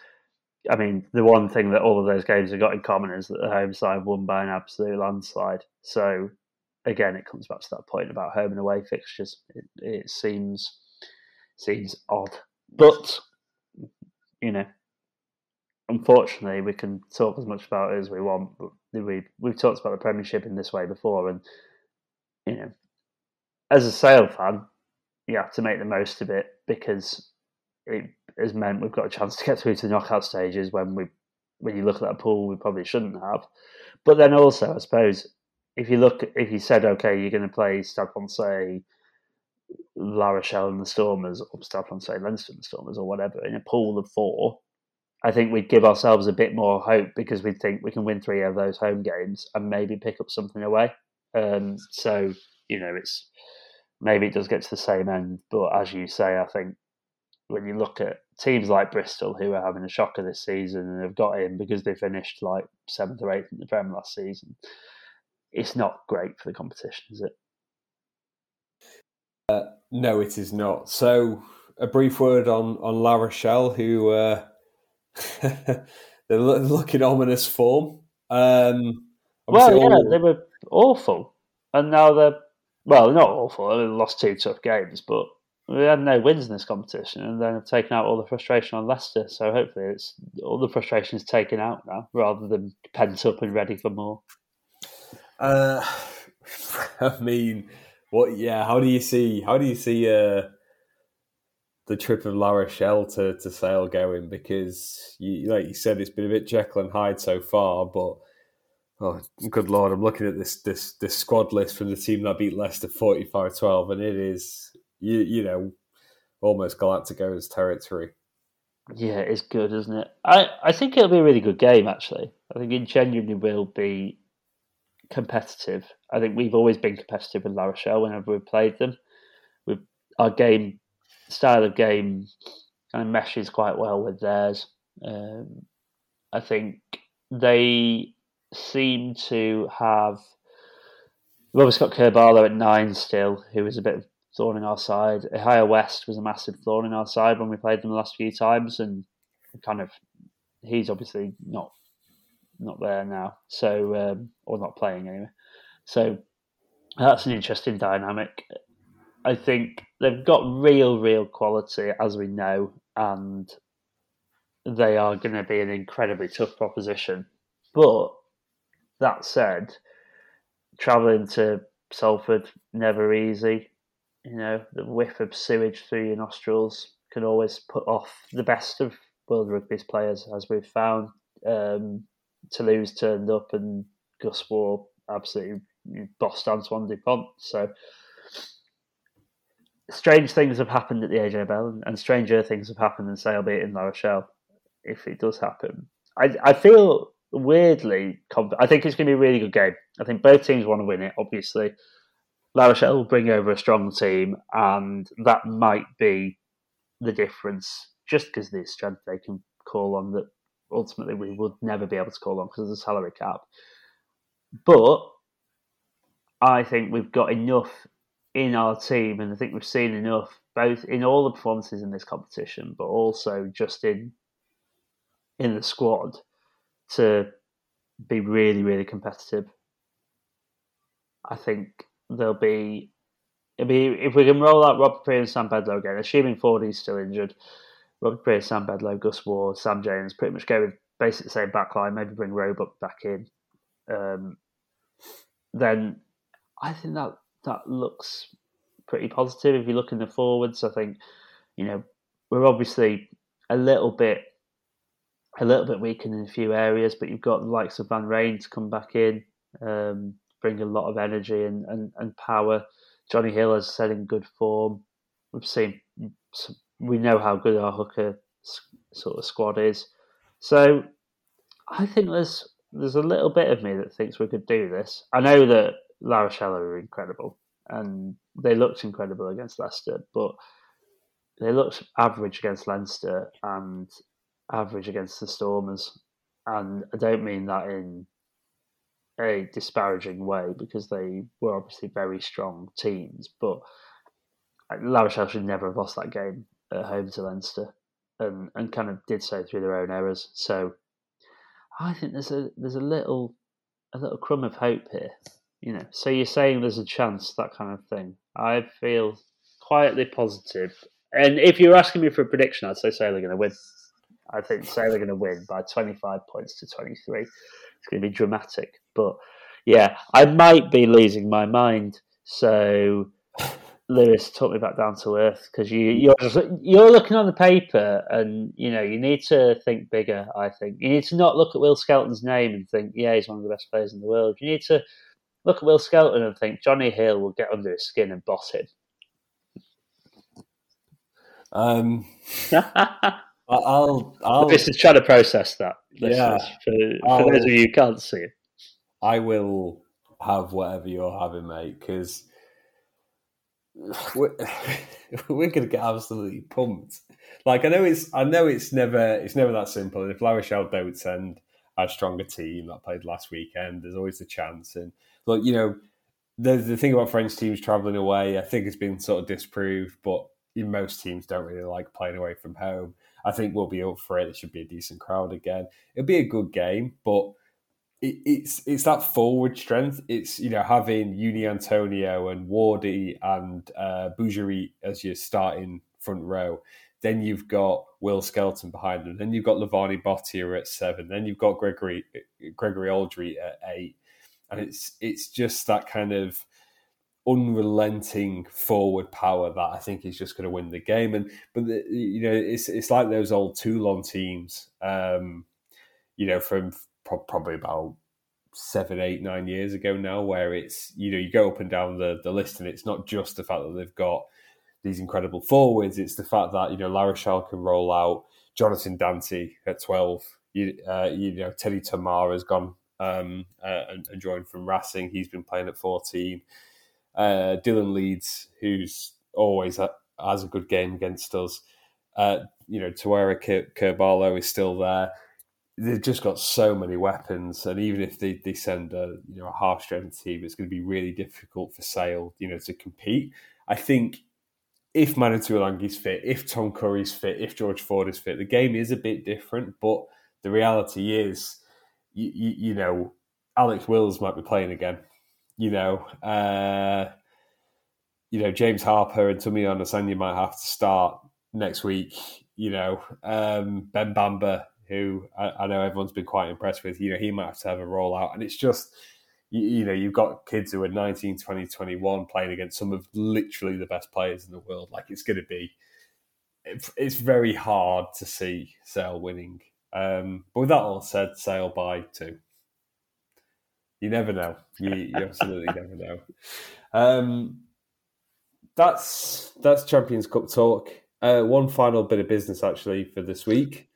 I mean, the one thing that all of those games have got in common is that the home side won by an absolute landslide. So, again, it comes back to that point about home and away fixtures. It, it seems seems odd, but you know, unfortunately, we can talk as much about it as we want, but we we've talked about the Premiership in this way before, and you know, as a Sale fan, you have to make the most of it because it has meant we've got a chance to get through to the knockout stages when we when you look at that pool we probably shouldn't have. But then also, I suppose, if you look, if you said, okay, you're going to play Stade say La Rochelle and the Stormers, or Stade say Leinster and the Stormers, or whatever, in a pool of four, I think we'd give ourselves a bit more hope because we think we can win three of those home games and maybe pick up something away. Um, so you know, it's maybe it does get to the same end, but as you say, I think when you look at teams like Bristol who are having a shocker this season and have got in because they finished like seventh or eighth in the Prem last season, it's not great for the competition, is it? Uh, no, it is not. So, a brief word on on La Rochelle, who uh, they're looking ominous form. Um, well, yeah, all... they were awful, and now they're well, not awful. They lost two tough games, but we had no wins in this competition, and then have taken out all the frustration on Leicester. So hopefully, it's all the frustration is taken out now, rather than pent up and ready for more. Uh, I mean, what? Yeah, how do you see? How do you see uh, the trip of La Rochelle to to Sale going? Because you, like you said, it's been a bit Jekyll and Hyde so far, but Oh, good lord! I'm looking at this this this squad list from the team that beat Leicester 45-12, and it is you you know almost Galacticos territory. Yeah, it's good, isn't it? I, I think it'll be a really good game. Actually, I think it genuinely will be competitive. I think we've always been competitive with La Rochelle whenever we've played them. With our game style of game kind of meshes quite well with theirs. Um, I think they seem to have. We've obviously got Kerr-Barlow at nine still, who is a bit of thorn in our side. Ihaia West was a massive thorn in our side when we played them the last few times, and kind of he's obviously not not there now, so um, or not playing anyway. So that's an interesting dynamic. I think they've got real, real quality, as we know, and they are going to be an incredibly tough proposition. But that said, travelling to Salford never easy. You know, the whiff of sewage through your nostrils can always put off the best of world rugby's players, as we've found. Um, Toulouse turned up and Gus Warr absolutely bossed Antoine Dupont. So strange things have happened at the AJ Bell, and stranger things have happened in say, albeit in La Rochelle, if it does happen. I I feel weirdly, I think it's going to be a really good game. I think both teams want to win it, obviously. La Rochelle will bring over a strong team, and that might be the difference just because the strength they can call on that ultimately we would never be able to call on because of the salary cap. But I think we've got enough in our team, and I think we've seen enough both in all the performances in this competition, but also just in in the squad to be really, really competitive. I think there'll be, be if we can roll out Rob Prey and Sam Bedlow again, assuming Ford is still injured, Rob Prey, Sam Bedlow, Gus Warr, Sam James, pretty much go with basically the same backline, maybe bring Roebuck back in. Um, then I think that that looks pretty positive. If you look in the forwards, I think, you know, we're obviously a little bit a little bit weakened in a few areas, but you've got the likes of Van Rhyn to come back in, um, bring a lot of energy and, and, and power. Johnny Hill, has said, in good form. We've seen, we know how good our hooker sort of squad is. So I think there's there's a little bit of me that thinks we could do this. I know that La Rochelle are incredible, and they looked incredible against Leicester, but they looked average against Leinster, and average against the Stormers, and I don't mean that in a disparaging way because they were obviously very strong teams, but La Rochelle should never have lost that game at home to Leinster, and and kind of did so through their own errors. So I think there's a there's a little a little crumb of hope here, you know. So you're saying there's a chance that kind of thing. I feel quietly positive. and if you're asking me for a prediction, I'd say Sale are going to win. I think Sale are going to win by 25 points to 23. It's going to be dramatic. But yeah, I might be losing my mind. So Lewis took me back down to earth because you you're just, you're looking on the paper and you know you need to think bigger. I think you need to not look at Will Skelton's name and think yeah he's one of the best players in the world. You need to look at Will Skelton and think Johnny Hill will get under his skin and boss him. Um, I'll, I'll. This is trying to process that. Yeah. For, for those of you who can't see it, I will have whatever you're having, mate, because we're, we're going to get absolutely pumped. Like I know it's, I know it's never, it's never that simple. If La Rochelle don't send a stronger team that played last weekend, there's always a chance. And look, you know, the the thing about French teams traveling away, I think it's been sort of disproved, but most teams don't really like playing away from home. I think we'll be up for it. It should be a decent crowd again. It'll be a good game, but it, it's it's that forward strength. It's you know having Uini Atonio and Wardi and uh, Bourgarit as your starting front row. Then you've got Will Skelton behind them. Then you've got Levani Botia at seven. Then you've got Gregory Gregory Alldritt at eight. And it's it's just that kind of unrelenting forward power that I think is just going to win the game. And but the, you know, it's it's like those old Toulon teams, um, you know, from pro- probably about seven, eight, nine years ago now, where it's you know you go up and down the the list, and it's not just the fact that they've got these incredible forwards; it's the fact that you know La Rochelle can roll out Jonathan Danty at twelve. You, uh, you know, Teddy Thomas has gone um, uh, and, and joined from Racing. He's been playing at fourteen uh, Dillyn Leyds, who's always has a good game against us. Uh, you know, Tawera Kerr-Barlow is still there. They've just got so many weapons, and even if they, they send a you know a half strength team, it's going to be really difficult for Sale, you know, to compete. I think if Manu Tuilagi's fit, if Tom Curry's fit, if George Ford is fit, the game is a bit different. But the reality is, you, you, you know, Alex Wills might be playing again you know, uh, you know, James Harper and Tumi Onosanya might have to start next week. You know, um, Ben Bamba, who I, I, know everyone's been quite impressed with, you know, he might have to have a rollout. And it's just, you, you, know, you've got kids who are 19, 20, 21 playing against some of literally the best players in the world. Like it's going to be, it's very hard to see Sale winning. Um, but with that all said, Sale by two. You never know. You, you absolutely never know. Um, that's that's Champions Cup talk. Uh, one final bit of business actually for this week.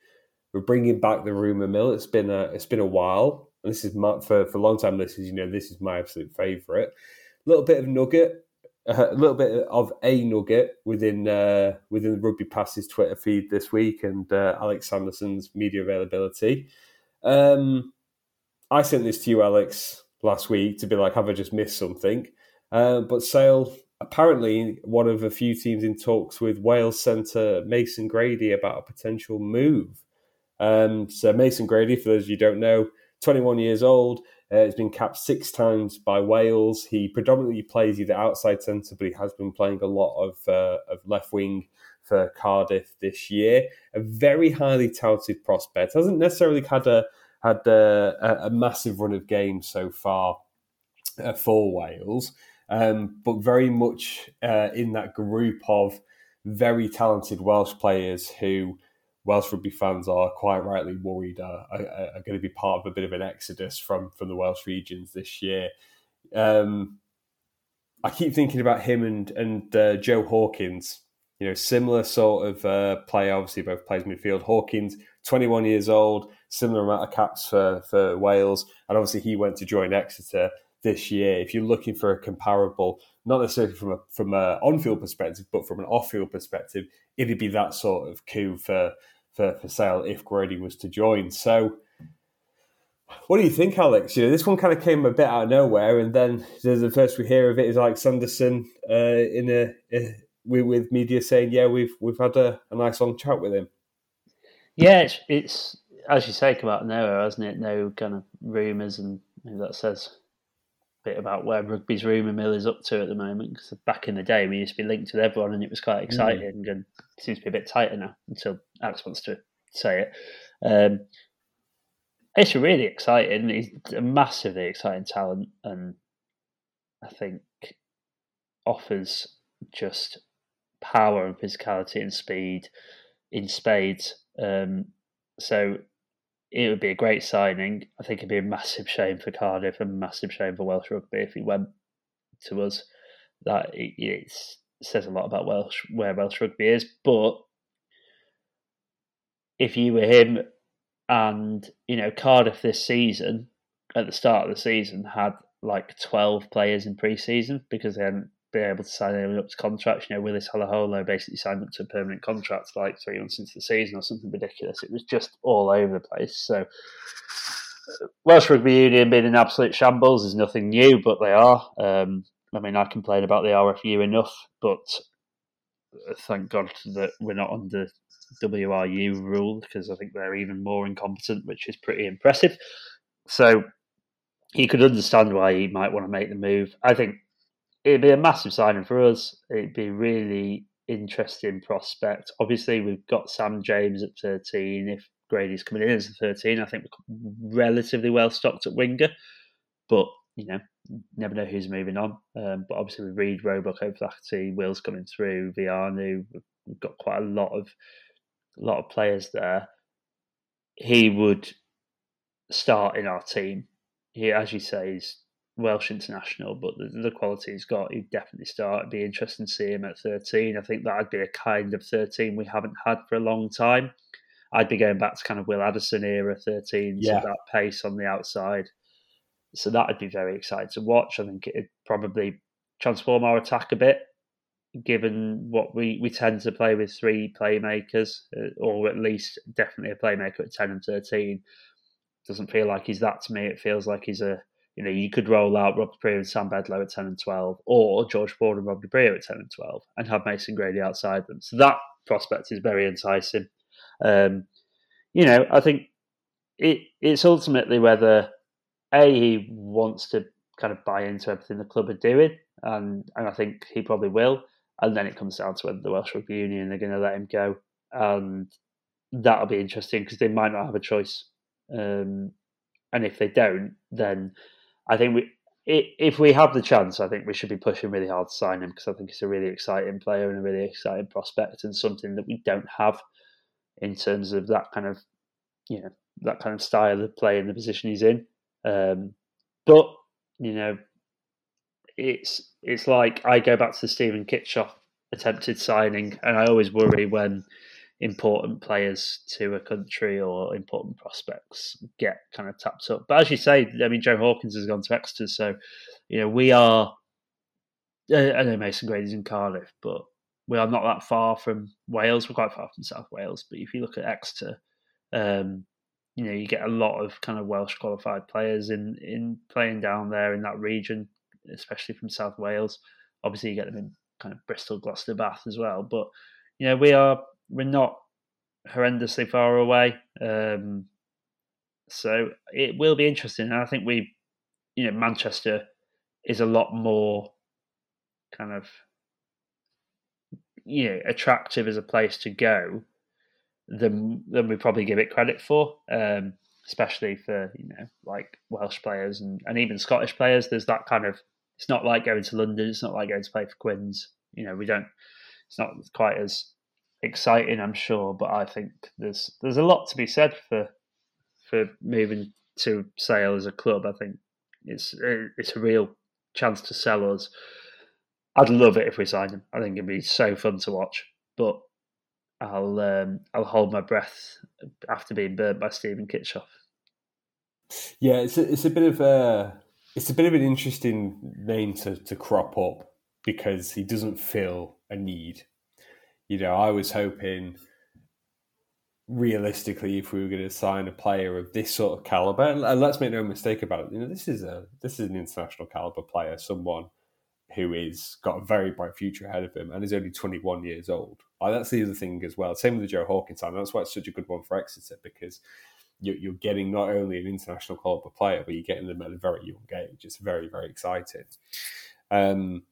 We're bringing back the rumor mill. It's been a it's been a while, and this is my, for for long time listeners. You know, this is my absolute favourite. A little bit of nugget, a little bit of a nugget within uh, within the Rugby Passes Twitter feed this week, and uh, Alex Sanderson's media availability. Um, I sent this to you, Alex, last week to be like, have I just missed something? Uh, but Sale, apparently, one of a few teams in talks with Wales centre Mason Grady about a potential move. Um, so Mason Grady, for those of you don't know, 21 years old, uh, has been capped six times by Wales. He predominantly plays either outside centre, but he has been playing a lot of uh, of left wing for Cardiff this year. A very highly touted prospect. Hasn't necessarily had a had a, a massive run of games so far uh, for Wales, um, but very much uh, in that group of very talented Welsh players who Welsh rugby fans are quite rightly worried are, are, are, going to be part of a bit of an exodus from from the Welsh regions this year. Um, I keep thinking about him and and uh, Joe Hawkins. You know, similar sort of uh, player. Obviously, both plays midfield. Hawkins, twenty one years old, similar amount of caps for, for Wales. And obviously, he went to join Exeter this year. If you're looking for a comparable, not necessarily from a from an on field perspective, but from an off field perspective, it'd be that sort of coup for for, for Sale if Grady was to join. So. What do you think, Alex? You know, this one kind of came a bit out of nowhere, and then the first we hear of it is Alex Sanderson uh, in a, a with, media saying, "Yeah, we've we've had a, a nice long chat with him." Yeah, it's, it's as you say, come out of nowhere, hasn't it? No kind of rumours, and maybe that says bit about where rugby's rumour mill is up to at the moment. Because back in the day, we used to be linked with everyone, and it was quite mm. exciting. Mm. And seems to be a bit tighter now until Alex wants to say it. Um, it's really exciting. He's a massively exciting talent, and I think offers just power and physicality and speed in spades. Um, so it would be a great signing. I think it'd be a massive shame for Cardiff and massive shame for Welsh rugby if he went to us. That it, it says a lot about Welsh where Welsh rugby is. But if you were him, and you know Cardiff this season at the start of the season had like twelve players in pre-season because they hadn't been able to sign anyone up to contracts. You know, Willis Halaholo basically signed up to a permanent contract like three months into the season or something ridiculous. It was just all over the place. So Welsh Rugby Union being an absolute shambles is nothing new, but they are. Um, I mean, I complain about the RFU enough, but thank God that we're not under WRU rule because I think they're even more incompetent, which is pretty impressive. So you could understand why he might want to make the move. I think it'd be a massive signing for us. It'd be really interesting prospect. Obviously, we've got Sam James at 13. If Grady's coming in as a 13, I think we're relatively well stocked at winger. But, you know, never know who's moving on. Um, but obviously, with Reed, Roebuck, O'Flaherty, Will's coming through, Vianu, we've got quite a lot of a lot of players there. He would start in our team. He, as you say, is Welsh international, but the, the quality he's got, he'd definitely start. It'd be interesting to see him at 13. I think that'd be a kind of 13 we haven't had for a long time. I'd be going back to kind of Will Addison era 13, yeah. so that pace on the outside. So that'd be very exciting to watch. I think it'd probably transform our attack a bit, given what we, we tend to play with three playmakers, uh, or at least definitely a playmaker at 10 and 13. Doesn't feel like he's that to me. It feels like he's a you know, you could roll out Rob du Preez and Sam Bedlow at 10 and 12, or George Ford and Rob du Preez at 10 and 12, and have Mason Grady outside them. So that prospect is very enticing. Um, you know, I think it, it's ultimately whether A, he wants to kind of buy into everything the club are doing, and, and I think he probably will. And then it comes down to whether the Welsh Rugby Union are going to let him go. And that'll be interesting because they might not have a choice. Um, and if they don't, then I think we if we have the chance, I think we should be pushing really hard to sign him because I think he's a really exciting player and a really exciting prospect and something that we don't have in terms of that kind of you know that kind of style of play in the position he's in. Um, but you know, it's it's like I go back to the Steven Kitshoff attempted signing, and I always worry when important players to a country or important prospects get kind of tapped up. But as you say, I mean, Joe Hawkins has gone to Exeter, so you know we are. I know Mason Grady's in Cardiff, but we are not that far from Wales. We're quite far from South Wales, but if you look at Exeter, um, you know you get a lot of kind of Welsh qualified players in in playing down there in that region, especially from South Wales. Obviously, you get them in kind of Bristol, Gloucester, Bath as well, but you know we are we're not horrendously far away. Um, so it will be interesting. And I think we, you know, Manchester is a lot more kind of, you know, attractive as a place to go than than we probably give it credit for. Um, especially for you know like Welsh players and, and even Scottish players. There's that kind of. It's not like going to London. It's not like going to play for Quins. You know, we don't. It's not quite as exciting, I'm sure, but I think there's there's a lot to be said for for moving to Sale as a club. I think it's it's a real chance to sell us. I'd love it if we signed him. I think it'd be so fun to watch. But I'll um, I'll hold my breath after being burnt by Steven Kitshoff. Yeah, it's a, it's a bit of a it's a bit of an interesting name to, to crop up because he doesn't feel a need you know, I was hoping realistically if we were going to sign a player of this sort of caliber and let's make no mistake about it you know this is a this is an international caliber player someone who is got a very bright future ahead of him and is only 21 years old. That's the other thing as well. Same with the joe hawkins sign that's why it's such a good one for exeter because you're, you're getting not only an international caliber player but you're getting them at a very young age. It's very very exciting. Um,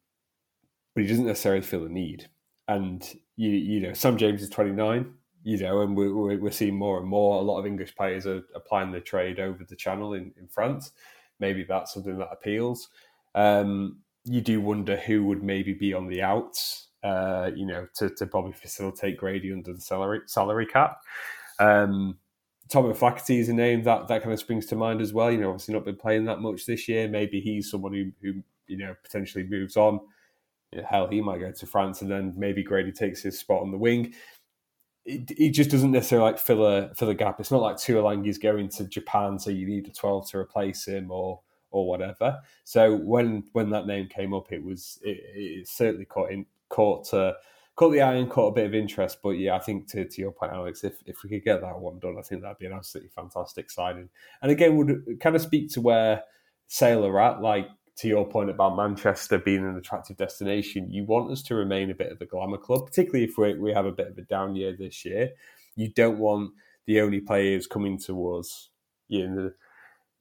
but he doesn't necessarily feel the need and you you know Sam James is 29 you know and we're, we're seeing more and more a lot of English players are applying the trade over the channel in, in France maybe that's something that appeals um, you do wonder who would maybe be on the outs, uh, you know, to, to probably facilitate Grady under the salary salary cap. Um, Tommy O'Flaherty is a name that, that kind of springs to mind as well. You know, obviously not been playing that much this year. Maybe he's someone who, who you know, potentially moves on. Hell, he might go to France and then maybe Grady takes his spot on the wing. It just doesn't necessarily like fill a fill a gap. It's not like Tuilagi's going to Japan, so you need a twelve to replace him or or whatever. So when when that name came up, it was it, it certainly caught in caught uh, caught the eye and caught a bit of interest. But yeah, I think to, to your point, Alex, if if we could get that one done, I think that'd be an absolutely fantastic signing. And again, would kind of speak to where are at. Like to your point about Manchester being an attractive destination, you want us to remain a bit of a glamour club, particularly if we we have a bit of a down year this year. You don't want the only players coming to us, you know,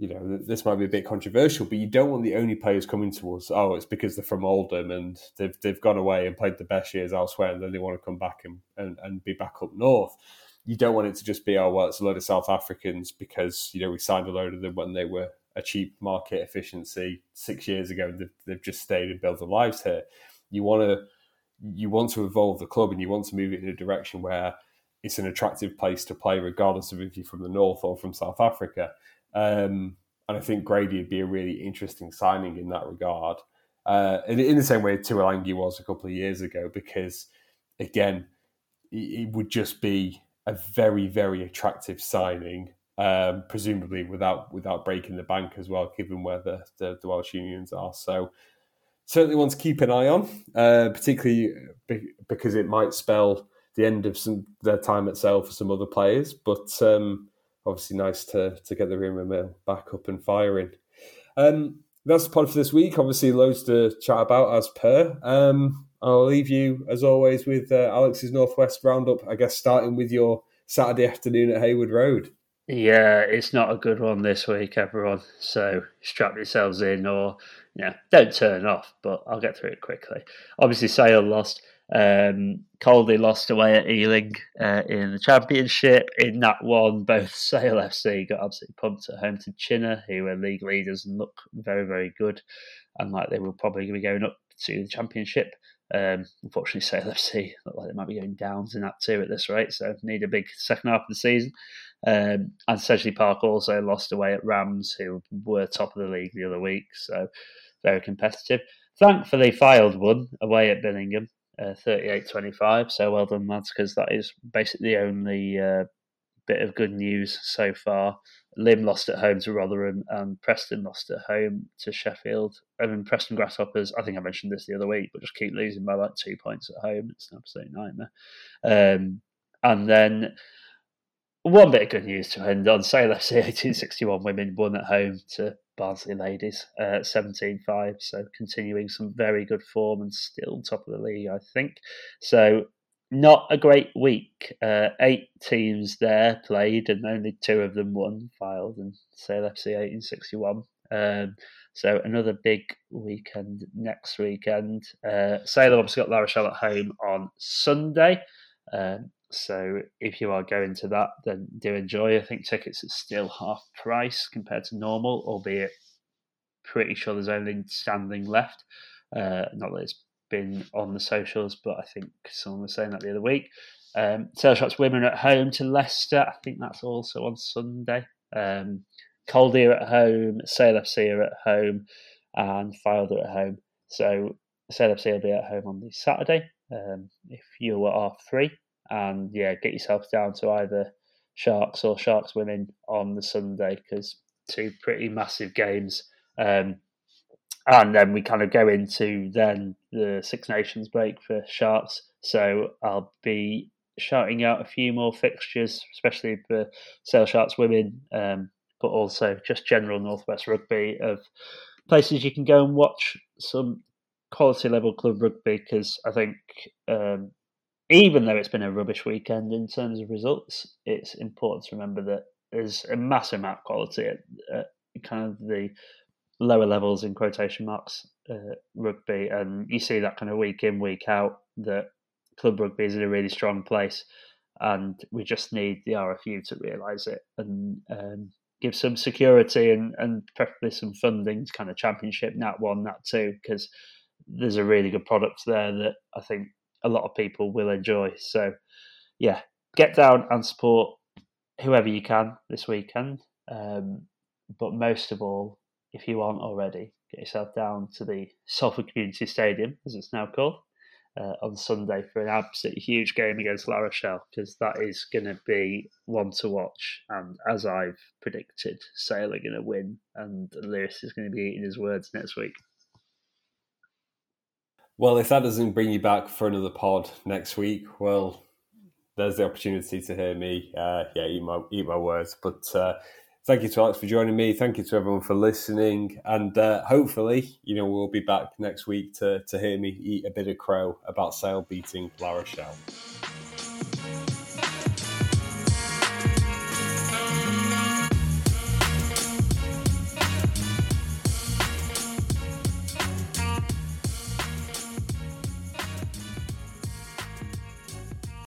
you know, this might be a bit controversial, but you don't want the only players coming to us. Oh, it's because they're from Oldham and they've they've gone away and played the best years elsewhere, and then they want to come back and, and, and be back up north. You don't want it to just be oh well, it's a load of South Africans because you know we signed a load of them when they were a cheap market efficiency six years ago. They've, they've just stayed and built their lives here. You want to you want to evolve the club and you want to move it in a direction where it's an attractive place to play, regardless of if you're from the north or from South Africa. Um, and I think Grady would be a really interesting signing in that regard. Uh, in, in, the same way Tuilagi was a couple of years ago, because again, it, it would just be a very, very attractive signing, um, presumably without without breaking the bank as well, given where the, the, the Welsh unions are. So certainly one to keep an eye on, uh, particularly because it might spell the end of some their time at Sale for some other players. But um, obviously nice to to get the rumour mill back up and firing. Um, that's the pod for this week. Obviously, loads to chat about as per. Um, I'll leave you as always with uh, Alex's Northwest Roundup. I guess starting with your Saturday afternoon at Heywood Road. Yeah, it's not a good one this week, everyone. So strap yourselves in, or you know, don't turn off. But I'll get through it quickly. Obviously, Sale lost. Um, Caldy lost away at Ealing uh, in the championship. In that one, both Sale FC got absolutely pumped at home to Chinnor, who were league leaders and look very, very good, and like they will probably be going up to the championship. Um, unfortunately, Sale FC look like they might be going downs in that too at this rate, so need a big second half of the season. Um, and Sedgley Park also lost away at Rams, who were top of the league the other week, so very competitive. Thankfully, Fylde won away at Billingham, uh, 38-25. So well done, lads, because that is basically the only uh, bit of good news so far. Lymm lost at home to Rotherham, and Preston lost at home to Sheffield. I mean, Preston Grasshoppers. I think I mentioned this the other week, but just keep losing by like two points at home. It's an absolute nightmare. Um, and then one bit of good news to end on: Sale FC 1861 women won at home to Barnsley ladies, uh, 17-5. So continuing some very good form and still top of the league, I think. So not a great week. Uh, eight teams there played, and only two of them won. Fylde and Sale FC 1861. Um, so another big weekend next weekend. Uh, Sale obviously got La Rochelle at home on Sunday. Um, so if you are going to that, then do enjoy. I think tickets are still half price compared to normal, albeit pretty sure there's only standing left. Uh, not that it's been on the socials, but I think someone was saying that the other week. Um, Sale Sharks Women at home to Leicester. I think that's also on Sunday. Um, Caldy are at home, Sale FC are at home, and Fylde are at home. So Sale FC will be at home on the Saturday um, if you are free and yeah, get yourself down to either Sharks or Sharks women on the Sunday because two pretty massive games. Um, and then we kind of go into then the Six Nations break for Sharks. So I'll be shouting out a few more fixtures, especially for Sale Sharks women, um, but also just general Northwest rugby of places you can go and watch some quality level club rugby because I think um, even though it's been a rubbish weekend in terms of results, it's important to remember that there's a massive amount of quality at, at kind of the lower levels in quotation marks uh, rugby, and you see that kind of week in week out that club rugby is in a really strong place, and we just need the RFU to realise it. And um, give some security and, and preferably some funding to kind of championship Nat one, Nat two, because there's a really good product there that I think a lot of people will enjoy. So, yeah, get down and support whoever you can this weekend. Um, but most of all, if you aren't already, get yourself down to the Salford Community Stadium, as it's now called, uh, on Sunday for an absolutely huge game against La Rochelle because that is going to be one to watch. And as I've predicted, Sale are going to win, and Lewis is going to be eating his words next week. Well, if that doesn't bring you back for another pod next week, well, there's the opportunity to hear me, uh, yeah, eat my eat my words. But uh, thank you to Alex for joining me. Thank you to everyone for listening, and uh, hopefully, you know, we'll be back next week to to hear me eat a bit of crow about Sale beating La Rochelle.